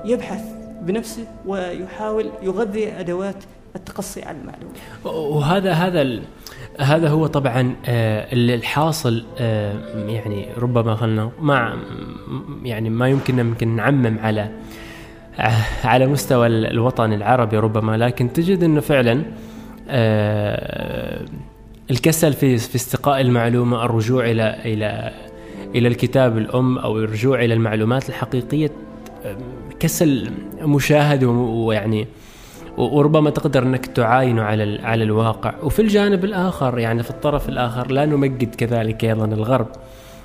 يبحث بنفسه ويحاول يغذي أدوات التقصي على المعلومه. وهذا هذا هذا هو طبعا آه، الحاصل آه، يعني ربما خلنا مع يعني ما يمكن يمكن نعمم على آه، على مستوى الوطن العربي ربما لكن تجد إنه فعلا الكسل في في استقاء المعلومة الرجوع إلى إلى إلى الكتاب الأم أو الرجوع إلى المعلومات الحقيقية كسل مشاهد ويعني وربما تقدر إنك تعاينه على على الواقع. وفي الجانب الآخر يعني في الطرف الآخر لا نمجد كذلك أيضا الغرب.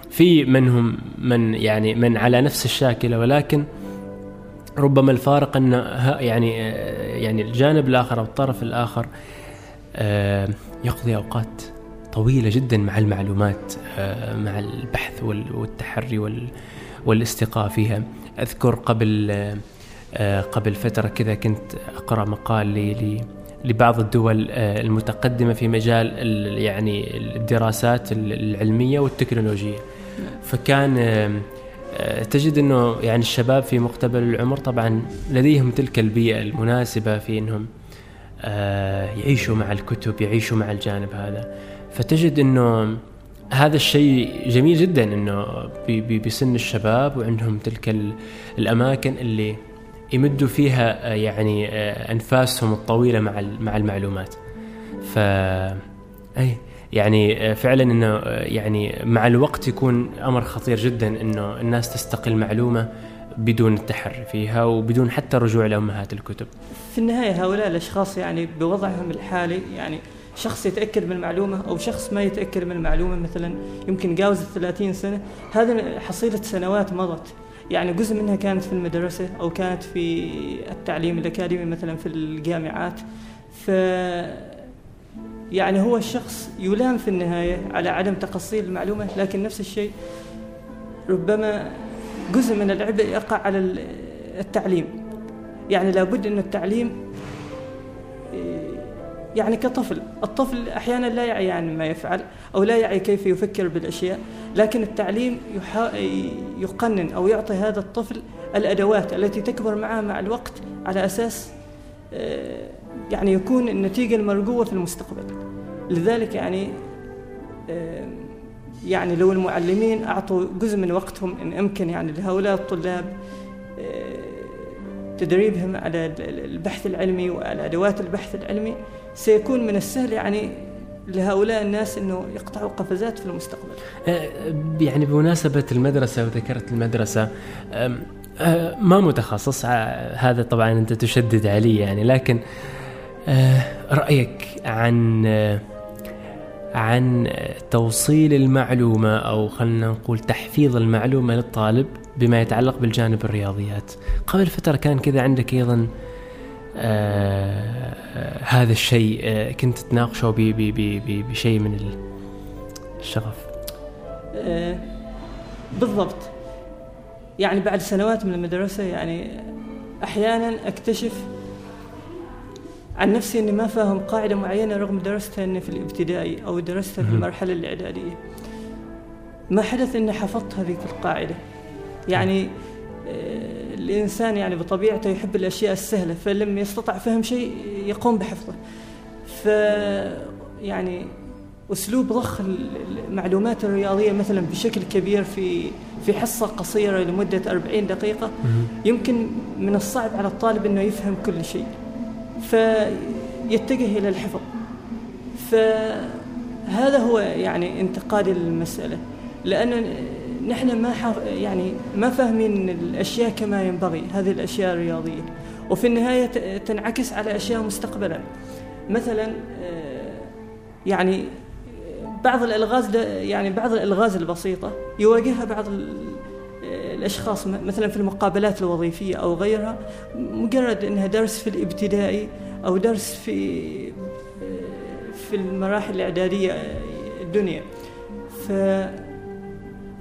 في منهم من يعني من على نفس الشاكلة ولكن ربما الفارق إن يعني يعني الجانب الآخر أو الطرف الآخر آه، يقضي أوقات طويلة جدا مع المعلومات آه، مع البحث والتحري والاستقاء فيها. أذكر قبل آه، قبل فترة كذا كنت أقرأ مقال لبعض الدول آه، المتقدمة في مجال يعني الدراسات العلمية والتكنولوجية. فكان آه، تجد إنه يعني الشباب في مقتبل العمر طبعا لديهم تلك البيئة المناسبة في إنهم يعيشوا مع الكتب يعيشوا مع الجانب هذا فتجد إنه هذا الشيء جميل جدا إنه بسن الشباب وعندهم تلك الأماكن اللي يمدوا فيها آه، يعني آه، أنفاسهم الطويلة مع مع المعلومات. ف أي يعني آه، فعلا إنه يعني مع الوقت يكون أمر خطير جدا إنه الناس تستقل معلومة بدون التحري فيها وبدون حتى الرجوع لامهات الكتب. في النهاية هؤلاء الأشخاص يعني بوضعهم الحالي يعني شخص يتأكد من المعلومة أو شخص ما يتأكد من المعلومة مثلا يمكن جاوز ال 30 سنة. هذا حصيلة سنوات مضت. يعني جزء منها كانت في المدرسة أو كانت في التعليم الأكاديمي مثلا في الجامعات. ف يعني هو الشخص يلام في النهاية على عدم تقصي المعلومة لكن نفس الشيء ربما جزء من العبء يقع على التعليم. يعني لابد أن التعليم يعني كطفل. الطفل أحيانا لا يعي يعني ما يفعل أو لا يعي كيف يفكر بالأشياء لكن التعليم يقنن أو يعطي هذا الطفل الأدوات التي تكبر معه مع الوقت على أساس آه، يعني يكون النتيجة المرجوة في المستقبل. لذلك يعني آه، يعني لو المعلمين أعطوا جزء من وقتهم إن أمكن يعني لهؤلاء الطلاب آه، تدريبهم على البحث العلمي وعلى أدوات البحث العلمي سيكون من السهل يعني لهؤلاء الناس إنه يقطعوا قفزات في المستقبل. يعني بمناسبة المدرسة وذكرت المدرسة ما متخصص هذا طبعا أنت تشدد علي يعني لكن رأيك عن عن توصيل المعلومة أو خلينا نقول تحفيظ المعلومة للطالب بما يتعلق بالجانب الرياضيات. قبل فترة كان كذا عندك أيضا آه هذا الشيء آه كنت تناقشه بشيء من الشغف. آه بالضبط. يعني بعد سنوات من المدرسة يعني أحيانا أكتشف عن نفسي إني ما فاهم قاعدة معينة رغم درستها إني في الابتدائي أو درستها في المرحلة الإعدادية. ما حدث إني حفظت هذه القاعدة. يعني آه، الإنسان يعني بطبيعته يحب الأشياء السهلة فلما يستطع فهم شيء يقوم بحفظه. ف يعني أسلوب ضخ المعلومات الرياضية مثلا بشكل كبير في في حصة قصيرة لمدة 40 دقيقة يمكن من الصعب على الطالب إنه يفهم كل شيء. فيتجه إلى الحفظ. فهذا هو يعني انتقادي للمساله لأن نحن ما يعني ما فاهمين الأشياء كما ينبغي هذه الأشياء الرياضية. وفي النهاية تنعكس على أشياء مستقبلا. مثلا آه، يعني بعض الألغاز يعني بعض الألغاز البسيطة يواجهها بعض الأشخاص مثلا في المقابلات الوظيفية أو غيرها مجرد إنها درس في الإبتدائي أو درس في في المراحل الإعدادية الدنيا. ف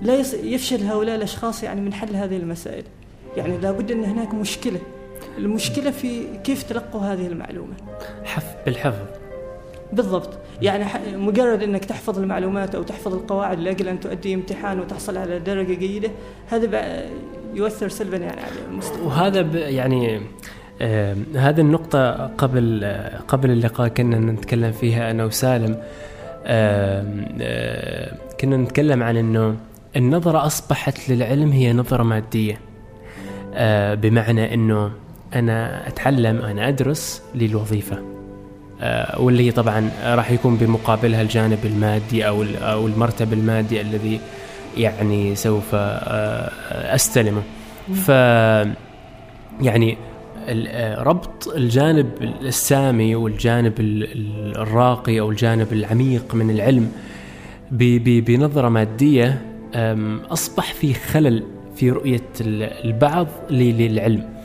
لا يفشل هؤلاء الأشخاص يعني من حل هذه المسائل. يعني لابد إن هناك مشكلة. المشكلة في كيف تلقوا هذه المعلومة. حفظ بالحفظ. بالضبط. يعني مجرد إنك تحفظ المعلومات أو تحفظ القواعد لأجل أن تؤدي امتحان وتحصل على درجة جيدة هذا يؤثر سلبا يعني على المستقبل. وهذا يعني آه هذه النقطة قبل آه قبل اللقاء كنا نتكلم فيها أنا وسالم. آه آه كنا نتكلم عن أنه النظرة أصبحت للعلم هي نظرة مادية. آه بمعنى أنه أنا أتعلم أنا أدرس للوظيفة. واللي هي طبعا راح يكون بمقابلها الجانب المادي أو أو المرتب المادي الذي يعني سوف آه، أستلمه. ف يعني آه، ربط الجانب السامي والجانب الراقي أو الجانب العميق من العلم بنظرة مادية أصبح في خلل في رؤية البعض للعلم.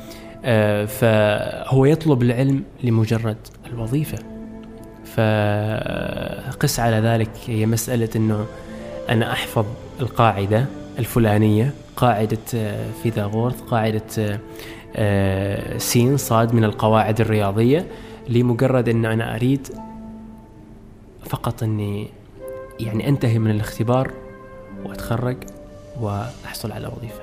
فهو يطلب العلم لمجرد الوظيفة. فقس على ذلك هي مسألة أنه أنا أحفظ القاعدة الفلانية قاعدة آه، فيثاغورث قاعدة آه، سين صاد من القواعد الرياضية لمجرد أن أنا أريد فقط أني يعني أنتهي من الاختبار وأتخرج وأحصل على وظيفة.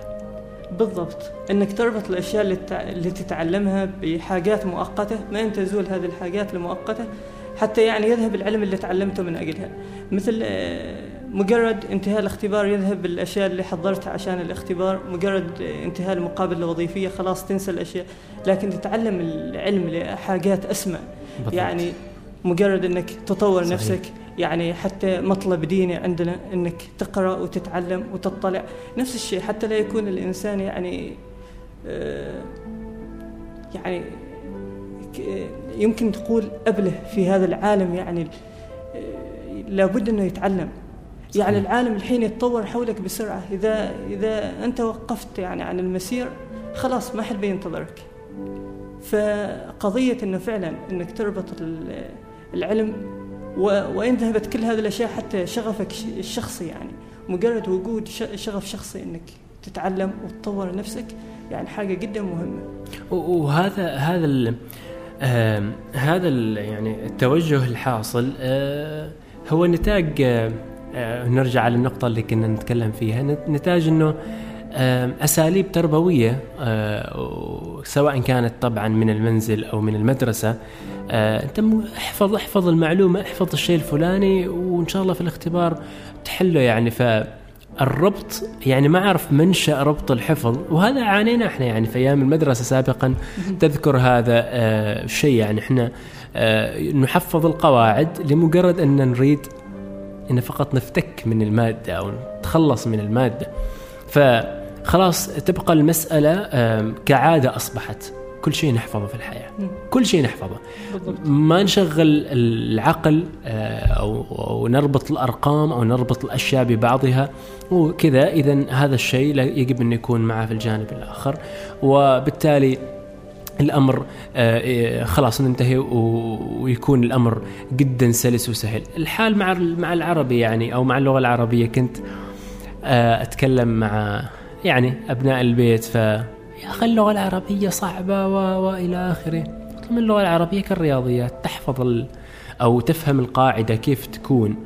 بالضبط إنك تربط الأشياء اللي, اللي تتعلمها بحاجات مؤقتة ما ان تزول هذه الحاجات المؤقتة حتى يعني يذهب العلم اللي تعلمته من أجلها مثل آه، مجرد انتهاء الاختبار يذهب الأشياء اللي حضرتها عشان الاختبار مجرد انتهاء المقابله الوظيفية خلاص تنسى الأشياء لكن تتعلم العلم لحاجات أسمى بالضبط. يعني مجرد إنك تطور صحيح. نفسك يعني حتى مطلب ديني عندنا إنك تقرأ وتتعلم وتطلع. نفس الشيء حتى لا يكون الإنسان يعني آه، يعني يمكن تقول أبله في هذا العالم يعني آه، لابد إنه يتعلم. يعني العالم الحين يتطور حولك بسرعة. إذا إذا أنت وقفت يعني عن المسير خلاص ما حد بينتظرك. فقضية إنه فعلا إنك تربط العلم وإن ذهبت كل هذه الأشياء حتى شغفك الشخصي يعني. مجرد وجود شغف شخصي أنك تتعلم وتطور نفسك يعني حاجة جدا مهمة. وهذا هذا ال آه هذا ال يعني التوجه الحاصل آه هو نتاج آه نرجع على النقطه اللي كنا نتكلم فيها. نتاج إنه أساليب تربوية سواء كانت طبعا من المنزل أو من المدرسة. أنت احفظ احفظ المعلومة احفظ الشيء الفلاني وإن شاء الله في الاختبار تحله يعني. ف الربط يعني ما أعرف منشأ ربط الحفظ وهذا عانينا إحنا يعني في أيام المدرسة سابقا. تذكر هذا الشيء يعني إحنا نحفظ القواعد لمجرد أن نريد إن فقط نفتك من المادة أو نتخلص من المادة. ف خلاص تبقى المسألة كعادة أصبحت كل شيء نحفظه في الحياة. كل شيء نحفظه. ما نشغل العقل أو, أو نربط الأرقام أو نربط الأشياء ببعضها. وكذا إذا هذا الشيء يجب أن يكون معه في الجانب الآخر. وبالتالي الأمر خلاص ننتهي ويكون الأمر جدا سلس وسهل. الحال مع مع العربي يعني أو مع اللغة العربية. كنت أتكلم مع يعني أبناء البيت ف يا أخي اللغة العربية صعبة و... وإلى آخره. من اللغة العربية كالرياضيات تحفظ ال... أو تفهم القاعدة كيف تكون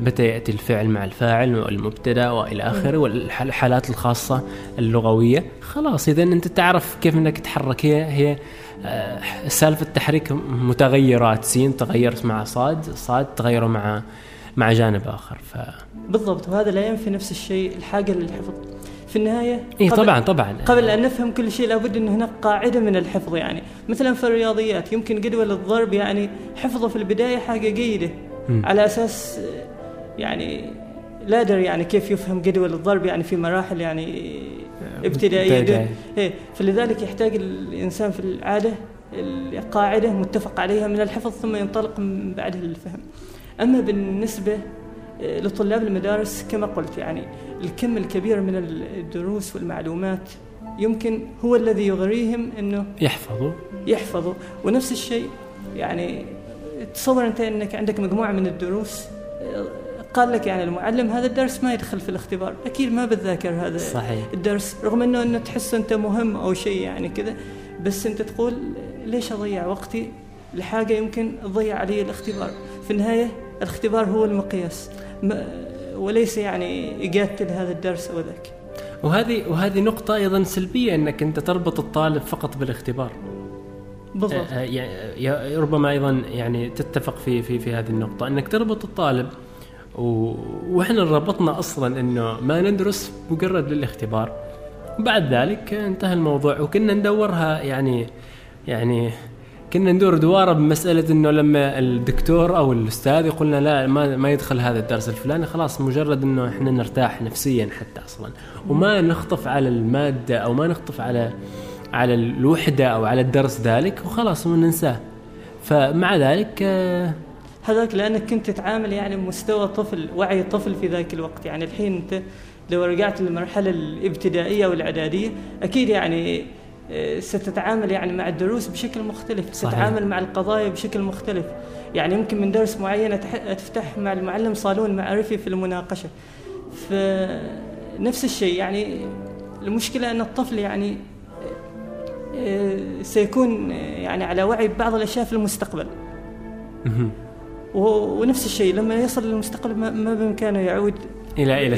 متى يأتي الفعل مع الفاعل والمبتدأ وإلى آخره والحالات الخاصة اللغوية. خلاص إذا أنت تعرف كيف إنك تحرك هي هي سالفة تحريك متغيرات. سين تغيرت مع صاد صاد تغيروا مع مع جانب آخر ف بالضبط وهذا لا ينفي نفس الشيء الحاجة للحفظ. في النهاية اي طبعا طبعا. قبل أن نفهم كل شيء لابد أن هناك قاعدة من الحفظ يعني. مثلا في الرياضيات يمكن جدول الضرب يعني حفظه في البداية حاجة جيدة. م. على أساس يعني لا أدري يعني كيف يفهم جدول الضرب يعني في مراحل يعني ابتدائية. إيه فلذلك يحتاج الإنسان في العادة القاعدة متفق عليها من الحفظ ثم ينطلق من بعدها للفهم أما بالنسبة لطلاب المدارس كما قلت يعني الكم الكبير من الدروس والمعلومات يمكن هو الذي يغريهم إنه يحفظوا. يحفظوا. ونفس الشيء يعني تصور أنت إنك عندك مجموعة من الدروس قال لك يعني المعلم هذا الدرس ما يدخل في الاختبار. أكيد ما بتذاكر هذا صحيح. الدرس رغم إنه إنه تحس أنت مهم أو شيء يعني كذا بس أنت تقول ليش أضيع وقتي؟ لحاجة يمكن تضيع علي الاختبار. في النهاية الاختبار هو المقياس. وليس يعني إجابة لهذا الدرس أو ذاك. وهذه وهذه نقطة أيضا سلبية أنك أنت تربط الطالب فقط بالاختبار. بالضبط. يعني ربما أيضا يعني تتفق في في في هذه النقطة. أنك تربط الطالب و... وإحنا ربطنا أصلا إنه ما ندرس مجرد للاختبار. بعد ذلك انتهى الموضوع وكنا ندورها يعني يعني كنا ندور دواره بمسألة إنه لما الدكتور أو الأستاذ يقول لنا لا ما ما يدخل هذا الدرس الفلاني خلاص مجرد إنه إحنا نرتاح نفسيا حتى أصلا. وما نخطف على المادة أو ما نخطف على على الوحدة أو على الدرس ذلك وخلاص وننساه فمع ذلك آه، هذاك لأنك كنت تتعامل يعني بمستوى طفل وعي طفل في ذاك الوقت. يعني الحين أنت لو رجعت للمرحلة الابتدائية والإعدادية أكيد يعني ستتعامل يعني مع الدروس بشكل مختلف صحيح. تتعامل مع القضايا بشكل مختلف. يعني ممكن من درس معين تفتح مع المعلم صالون معرفي في المناقشة. فنفس الشيء يعني المشكلة أن الطفل يعني آه، سيكون يعني على وعي ببعض الأشياء في المستقبل. ونفس الشيء لما يصل للمستقبل ما بإمكانه يعود إلى إلى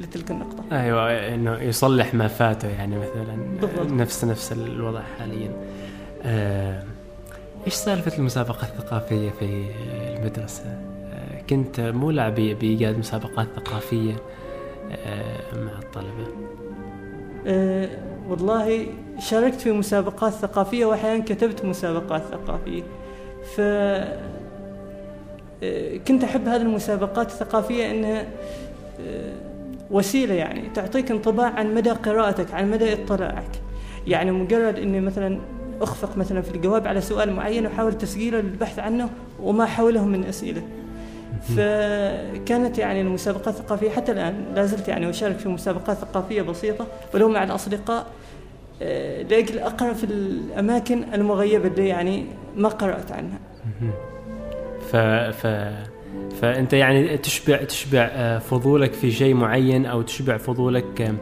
لتلك النقطة. أيوه إنه يصلح ما فاته يعني مثلا بالضبط. نفس نفس الوضع حاليا. آه إيش سالفة المسابقة الثقافية في المدرسة؟ آه كنت مولع بايجاد مسابقات ثقافية آه مع الطلبة. آه والله شاركت في مسابقات ثقافية واحيانا كتبت مسابقات ثقافية. ف آه، كنت أحب هذه المسابقات الثقافية إنها وسيلة يعني تعطيك انطباع عن مدى قراءتك عن مدى اطلاعك. يعني مجرد إني مثلا أخفق مثلا في الجواب على سؤال معين وأحاول تسجيله للبحث عنه وما حوله من أسئلة. فكانت يعني المسابقات الثقافيه حتى الآن لا زلت يعني أشارك في مسابقات ثقافية بسيطة ولو مع الأصدقاء آه، لأجل أقرأ في الأماكن المغيبة اللي يعني ما قرأت عنها. ف ف فأنت يعني تشبع تشبع آه، فضولك في شيء معين أو تشبع فضولك آه،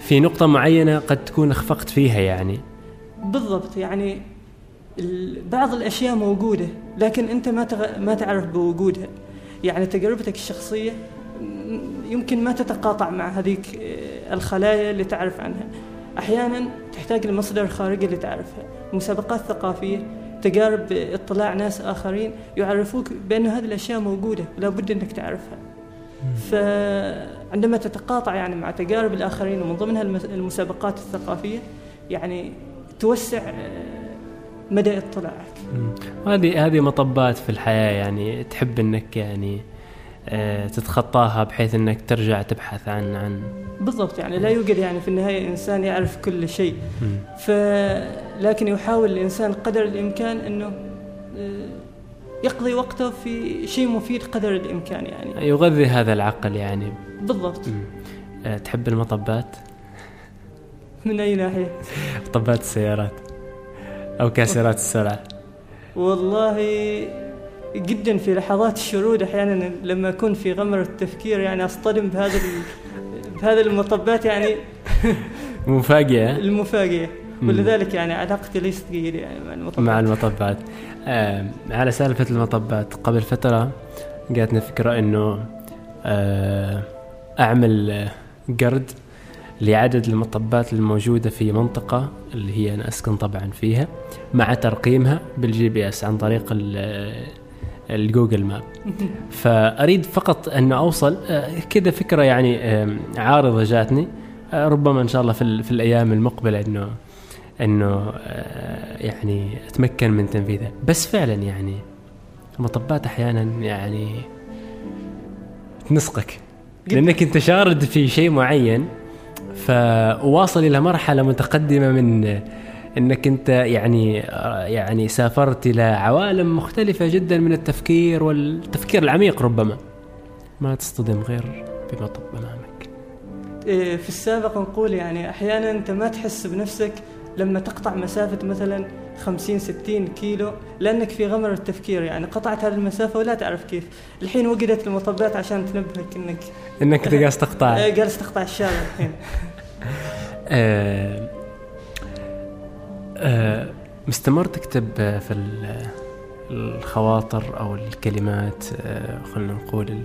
في نقطة معينة قد تكون اخفقت فيها يعني. بالضبط يعني بعض الأشياء موجودة لكن أنت ما. ما تعرف بوجودها. يعني تجربتك الشخصية م- يمكن ما تتقاطع مع هذيك آه، الخلايا اللي تعرف عنها. أحيانا تحتاج لمصدر خارجي لتعرفها مسابقات ثقافية تجارب اطلاع ناس آخرين يعرفوك بأن هذه الأشياء موجودة لا بد أنك تعرفها. فعندما تتقاطع يعني مع تجارب الآخرين ومن ضمنها المس- المسابقات الثقافية يعني توسع آه، مدى اطلاعك. مم. وهذه هذه مطبات في الحياة يعني تحب أنك يعني تتخطاها بحيث إنك ترجع تبحث عن عن بالضبط يعني لا يوجد يعني في النهاية إنسان يعرف كل شيء. ف لكن يحاول الإنسان قدر الإمكان إنه آه، يقضي وقته في شيء مفيد قدر الإمكان يعني. يغذي هذا العقل يعني. بالضبط. مم. آه، تحب المطبات؟ من أي ناحية؟ مطبات السيارات أو كاسرات السرعة. والله جدا في لحظات الشرود أحيانا لما أكون في غمر التفكير يعني أصطدم بهذا ال... بهذا المطبات يعني مفاجئة. المفاجئة. ولذلك يعني علاقتي ليست جيدة يعني مع المطبات. مع المطبات. آه على سالفة المطبات قبل فترة جاتني فكرة إنه آه أعمل جرد لعدد المطبات الموجودة في منطقة اللي هي أنا أسكن طبعا فيها مع ترقيمها بال GPS عن طريق ال Google Map. فأريد فقط أن أوصل آه، كذا فكرة يعني عارضة جاتني. آه، ربما إن شاء الله في, في الأيام المقبلة أنه إنه آه، يعني أتمكن من تنفيذها بس فعلا يعني المطبات أحيانا يعني تنسقك. لأنك أنت شارد في شيء معين فواصل إلى مرحلة متقدمة من إنك أنت يعني آه، يعني سافرت إلى عوالم مختلفة جدا من التفكير والتفكير العميق ربما. ما تصطدم غير بمطب أمامك. إيه، في السابق نقول يعني أحيانا أنت ما تحس بنفسك لما تقطع مسافة مثلا 50 60 كيلو لأنك في غمر التفكير. يعني قطعت هذه المسافة ولا تعرف كيف. الحين وجدت المطبات عشان تنبهك إنك إنك جالس تقطع. إيه، جالس تقطع الشارع الحين. آه، مستمر تكتب في ال- الخواطر أو الكلمات آه، خلينا نقول ال-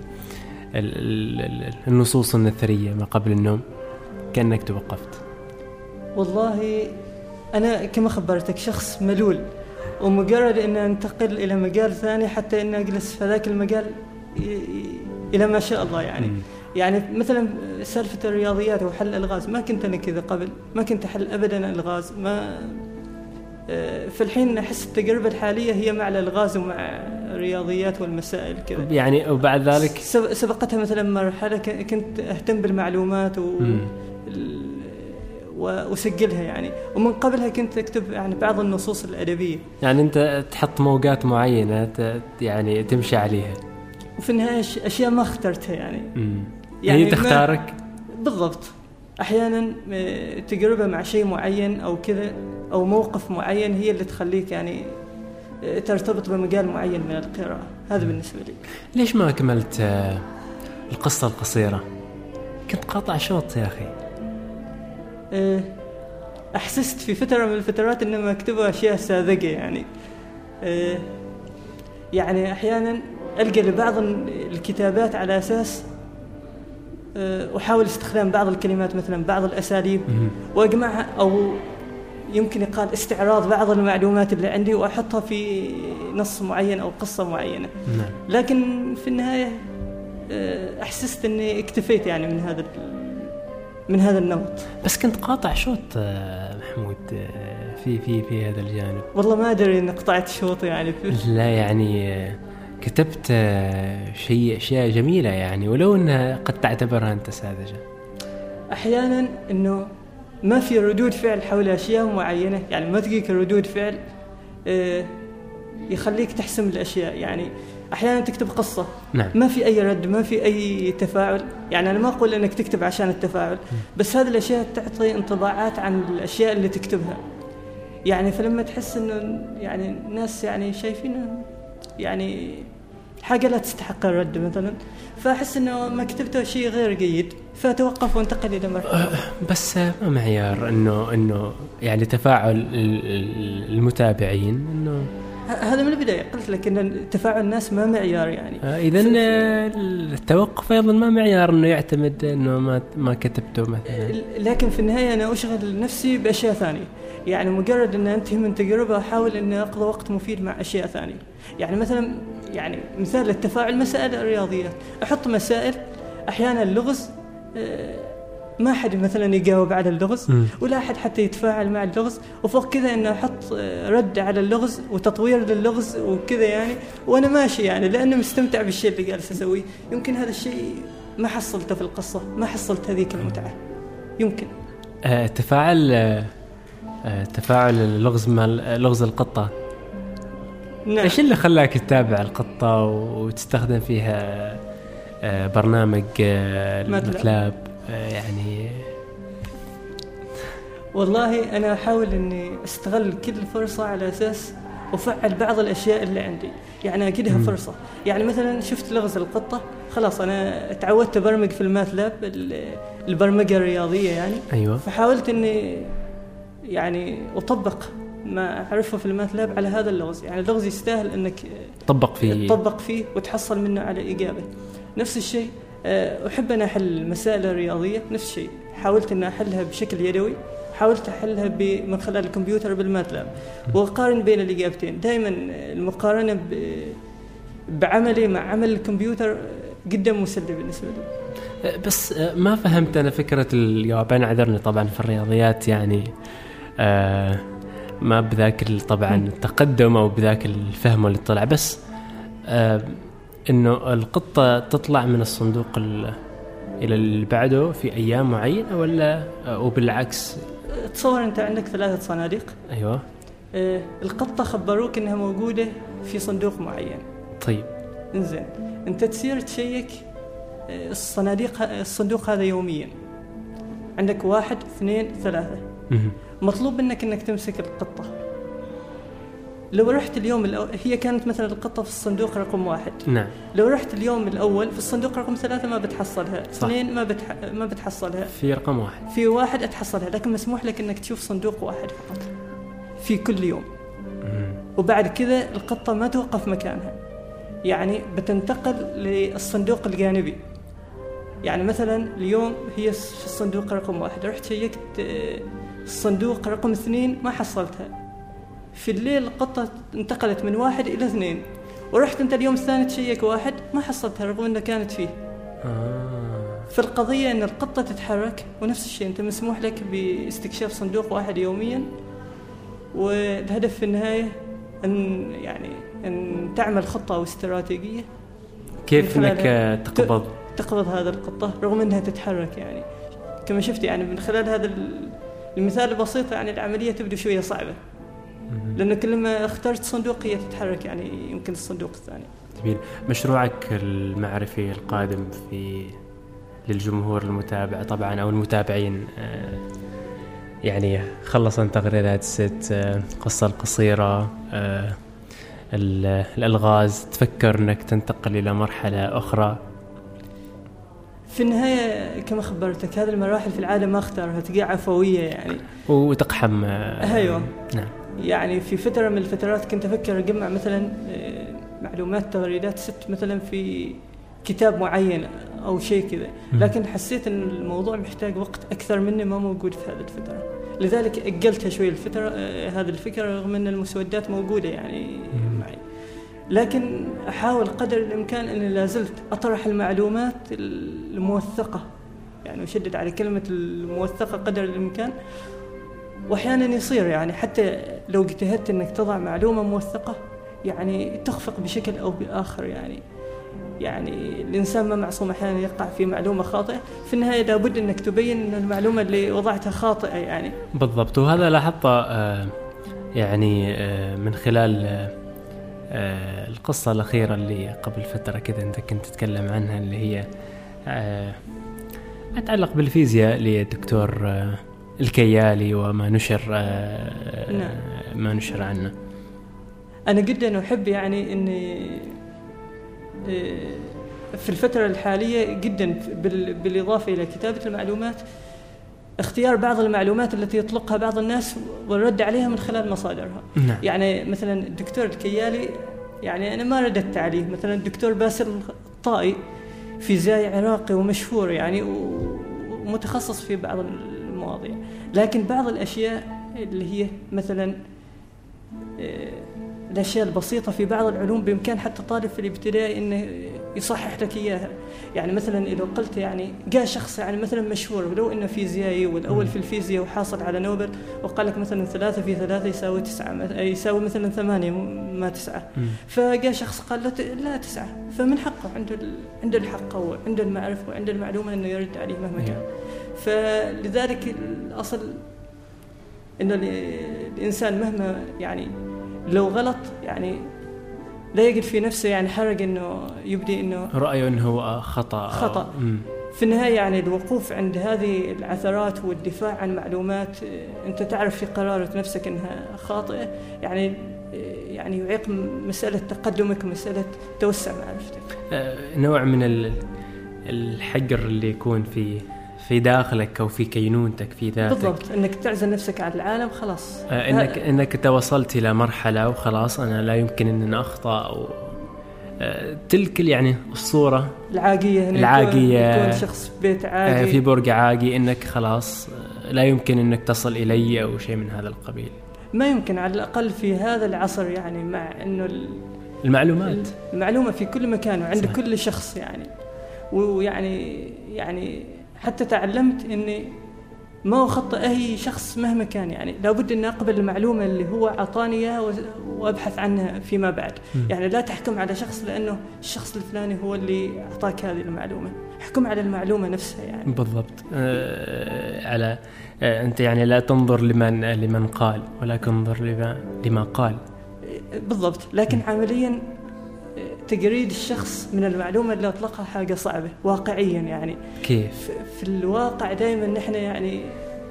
ال- ال- النصوص النثرية ما قبل النوم كأنك توقفت. والله أنا كما خبرتك شخص ملول ومجرد أن أنتقل إلى مجال ثاني حتى أن أجلس في ذاك المجال إلى ما شاء الله يعني. مم. يعني مثلا سالفة الرياضيات وحل الألغاز ما كنت أنا كذا قبل؟ ما كنت أحل ابدا الغاز ما في الحين أحس التجربة الحالية هي مع الألغاز ومع الرياضيات والمسائل كذا. يعني وبعد ذلك؟ سب- سبقتها مثلا مرحلة كنت أهتم بالمعلومات و وأسجلها يعني. ومن قبلها كنت أكتب يعني بعض النصوص الأدبية. يعني أنت تحط موجات معينة ت- يعني تمشي عليها. وفي النهاية أشياء ما اخترتها يعني. مم. يعني هي تختارك؟ بالضبط. أحيانا آه، تجربة مع شيء معين أو كذا أو موقف معين هي اللي تخليك يعني آه، ترتبط بمجال معين من القراءة. هذا بالنسبة لي. ليش ما كملت آه، القصة القصيرة؟ كنت قاطع شوط يا أخي. أحسست في فترة من الفترات انما اكتبوا أشياء ساذجة يعني. يعني أحيانا ألقى لبعض الكتابات على أساس أحاول استخدام بعض الكلمات مثلا بعض الأساليب. واجمعها أو يمكن يقال استعراض بعض المعلومات اللي عندي وأحطها في نص معين أو قصة معينة. نعم. لكن في النهاية آه، أحسست إني اكتفيت يعني من هذا من هذا النمط. بس كنت قاطع شوط آه، محمود في في في هذا الجانب. والله ما أدري إني قطعت شوط يعني. لا يعني كتبت شيء أشياء جميلة يعني ولو إنها قد تعتبرها أنت ساذجة. أحيانا إنه ما في ردود فعل حول أشياء معينة يعني ما تجيك ردود فعل آه، يخليك تحسم الأشياء. يعني أحيانا تكتب قصة. نعم. ما في أي رد ما في أي تفاعل. يعني أنا ما أقول إنك تكتب عشان التفاعل بس هذه الأشياء تعطي انطباعات عن الأشياء اللي تكتبها. يعني فلما تحس إنه يعني الناس يعني شايفين يعني حاجة لا تستحق الرد مثلا. فأحس إنه ما كتبته شيء غير جيد. فتوقف وانتقل إلى مرحلة. أه، بس ما معيار إنه إنه يعني تفاعل ال- ال- المتابعين إنه هذا من البداية. قلت لك إن تفاعل الناس ما معيار يعني. اذا التوقف أيضا ما معيار إنه يعتمد إنه ما ما كتبته مثلا. لكن في النهاية أنا أشغل نفسي بأشياء ثانية. يعني مجرد إن أنتهي من تجربة أحاول إني أقضي وقت مفيد مع أشياء ثانية. يعني مثلا يعني مثال للتفاعل مسائل الرياضيات أحط مسائل أحيانا اللغز آه، ما حد مثلا يجاوب على اللغز. ولا أحد حتى يتفاعل مع اللغز وفوق كذا إنه أحط آه، رد على اللغز وتطوير للغز وكذا يعني وأنا ماشي يعني لأنه مستمتع بالشيء اللي جالس أسويه. يمكن هذا الشيء ما حصلته في القصة ما حصلت هذيك المتعة. يمكن. آه، تفاعل آه، تفاعل اللغز مع لغز القطة. نعم. إيش اللي خلاك تتابع القطة وتستخدم فيها آه، برنامج آه، ماتلاب. الماتلاب؟ آه، يعني والله أنا أحاول إني أستغل كل فرصة على أساس أفعل بعض الأشياء اللي عندي. يعني اجدها. فرصة. يعني مثلا شفت لغز القطة خلاص أنا تعودت أبرمج في الماتلاب ال- البرمجة الرياضية يعني. أيوه. فحاولت إني يعني أطبق ما أعرفه في الماتلاب على هذا اللغز. يعني اللغز يستاهل إنك طبق في تطبق فيه وتحصل منه على اجابه نفس الشيء آه، أحب أن أحل المسائل الرياضية. نفس الشيء حاولت أن أحلها بشكل يدوي حاولت أحلها ب- من خلال الكمبيوتر بالماتلاب. وأقارن بين الاجابتين دائما المقارنة ب- بعملي مع عمل الكمبيوتر جدا مسلي بالنسبة لي. آه، بس آه، ما فهمت أنا فكرة الجواب أنا عذرني طبعا في الرياضيات يعني آه ما بذاك طبعا التقدم أو بذاك الفهم اللي طلع بس آه إنه القطة تطلع من الصندوق ال- إلى اللي بعده في أيام معينة ولا آه وبالعكس؟ تصور أنت عندك ثلاثة صناديق. أيوه. آه، القطة خبروك إنها موجودة في صندوق معين. طيب. إنزين. أنت تصير تشيك آه، الصناديق الصندوق هذا يوميا. عندك واحد اثنين ثلاثة. مهم. مطلوب منك إنك تمسك القطة. لو رحت اليوم الأول هي كانت مثلا القطة في الصندوق رقم واحد. نعم. لو رحت اليوم الأول في الصندوق رقم ثلاثة ما بتحصلها صح. اثنين ما بتح... ما بتحصلها. في رقم واحد. في واحد أتحصلها لكن مسموح لك إنك تشوف صندوق واحد فقط. في كل يوم. مهم. وبعد كذا القطة ما توقف مكانها. يعني بتنتقل للصندوق الجانبي. يعني مثلا اليوم هي في الصندوق رقم واحد. رحت شيكت الصندوق رقم اثنين ما حصلتها. في الليل القطة انتقلت من واحد إلى اثنين. ورحت أنت اليوم الثاني تشيك واحد ما حصلتها رغم أنها كانت فيه. آه. فالقضية أن القطة تتحرك ونفس الشيء أنت مسموح لك باستكشاف صندوق واحد يوميا. والهدف في النهاية أن يعني أن تعمل خطة أو استراتيجية. كيف آه، تقبض؟ تقبض هذا القطة رغم أنها تتحرك يعني. كما شفت يعني من خلال هذا المثال البسيط يعني العملية تبدو شوية صعبة. مهم. لأنه كل ما اخترت صندوق هي تتحرك يعني يمكن الصندوق الثاني. جميل. مشروعك المعرفي القادم في للجمهور المتابع طبعا أو المتابعين آه، يعني خلصا تغريدات ست آه، القصة القصيرة آه، ال- الألغاز. تفكر أنك تنتقل إلى مرحلة أخرى. في النهاية كما خبرتك هذه المراحل في العادة ما اختارها تقع عفوية يعني. وتقحم أيوة. نعم. يعني في فترة من الفترات كنت أفكر أجمع مثلا آه، معلومات تغريدات ست مثلا في كتاب معين أو شيء كذا. لكن حسيت أن الموضوع محتاج وقت أكثر مني ما موجود في هذه الفترة. لذلك أجلتها شوي الفترة آه، هذه الفكرة رغم أن المسودات موجودة يعني. لكن أحاول قدر الإمكان أني لازلت أطرح المعلومات الموثقة يعني أشدد على كلمة الموثقة قدر الإمكان. واحيانا يصير يعني حتى لو اجتهدت إنك تضع معلومة موثقة يعني تخفق بشكل أو بآخر يعني. يعني الإنسان ما معصوم أحيانا يقع في معلومة خاطئة. في النهاية لابد إنك تبين إن المعلومة اللي وضعتها خاطئة يعني. بالضبط. وهذا لاحظته آه، يعني آه، من خلال آه، القصة الأخيرة اللي قبل فترة كذا أنت كنت تتكلم عنها اللي هي آه، ما يتعلق بالفيزياء للدكتور آه، الكيالي وما نشر آه، نعم. ما نشر عنه أنا جدا أحب يعني إني في الفترة الحالية جدا بالإضافة إلى كتابة المعلومات اختيار بعض المعلومات التي يطلقها بعض الناس والرد عليها من خلال مصادرها. نعم. يعني مثلا الدكتور الكيالي يعني أنا ما رددت عليه مثلا الدكتور باسل الطائي فيزيائي عراقي ومشهور يعني ومتخصص في بعض المواضيع. لكن بعض الأشياء اللي هي مثلا الأشياء البسيطة في بعض العلوم بإمكان حتى طالب في الابتدائي أنه يصحح لك إياها. يعني مثلا إذا قلت يعني جاء شخص يعني مثلا مشهور ولو إنه فيزيائي والأول في الفيزياء وحاصل على نوبل وقال لك مثلا ثلاثة في ثلاثة يساوي تسعة يساوي مثلا ثمانية ما تسعة. فجاء شخص قال لا لا تسعة. فمن حقه عنده عنده الحق وعنده المعرفة وعنده المعلومة إنه يرد عليه مهما كان. فلذلك الأصل إنه الإنسان مهما يعني لو غلط يعني لا يجد في نفسه يعني حرج إنه يبدي إنه رأيه إنه هو خطأ. خطأ. في النهاية يعني الوقوف عند هذه العثرات والدفاع عن معلومات أنت تعرف في قرارة نفسك إنها خاطئة يعني يعني يعيق مسألة تقدمك مسألة توسع معرفتك. آه، نوع من الحجر اللي يكون في في داخلك أو في كينونتك في ذاتك. بالضبط إنك تعزل نفسك عن العالم خلاص. آه إنك إنك توصلت إلى مرحلة وخلاص أنا لا يمكن إن أخطأ أو آه تلك يعني الصورة العاقية العاقية يكون شخص في بيت عاقي. آه في برج عاقي إنك خلاص لا يمكن إنك تصل إلي أو شيء من هذا القبيل. ما يمكن على الأقل في هذا العصر يعني مع إنه المعلومات. المعلومة في كل مكان وعند صحيح. كل شخص يعني. ويعني يعني حتى تعلمت إني ما خطأ أي شخص مهما كان. يعني لابد أن أقبل المعلومة اللي هو أعطاني إياها وأبحث عنها فيما بعد. م. يعني لا تحكم على شخص لأنه الشخص الفلاني هو اللي أعطاك هذه المعلومة. احكم على المعلومة نفسها يعني. بالضبط. آه على آه أنت يعني لا تنظر لمن لمن قال ولكن انظر لما, لما قال. بالضبط. لكن م. عمليا تجريد الشخص من المعلومة اللي أطلقها حاجة صعبة واقعيا يعني كيف؟ في الواقع دائما نحن يعني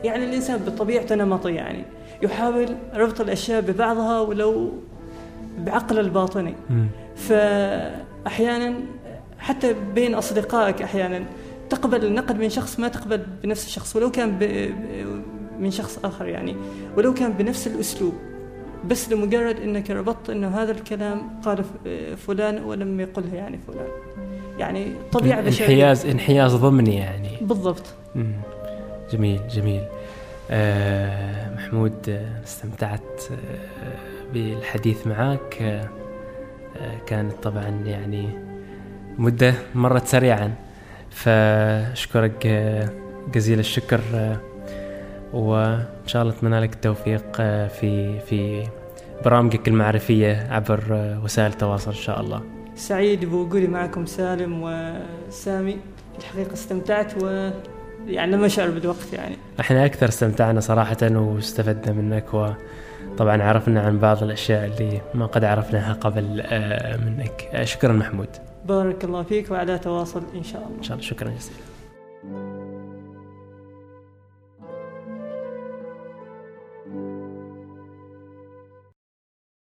يعني الإنسان بطبيعته نمطي يعني يحاول ربط الأشياء ببعضها ولو بعقل الباطني م. فأحيانا حتى بين أصدقائك أحيانا تقبل النقد من شخص ما تقبل بنفس الشخص ولو كان من شخص آخر يعني ولو كان بنفس الأسلوب بس لمجرد إنك ربطت إنه هذا الكلام قال فلان ولم يقله يعني فلان. يعني طبيعة بشرية. انحياز انحياز ضمني يعني. بالضبط. جميل جميل. آه محمود آه، استمتعت آه بالحديث معك آه, كانت طبعا يعني مدة مرت سريعا. فأشكرك جزيل الشكر آه وإن شاء الله أتمنى لك التوفيق آه، في في برامجك المعرفية عبر آه، وسائل التواصل إن شاء الله. سعيد بوجودي معكم سالم وسامي الحقيقة استمتعت و يعني لم اشعر بالوقت يعني. إحنا أكثر استمتعنا صراحة واستفدنا منك وطبعا عرفنا عن بعض الأشياء اللي ما قد عرفناها قبل آه، منك. شكرا محمود. بارك الله فيك وعلى تواصل إن شاء الله. إن شاء الله شكرا جزيلا.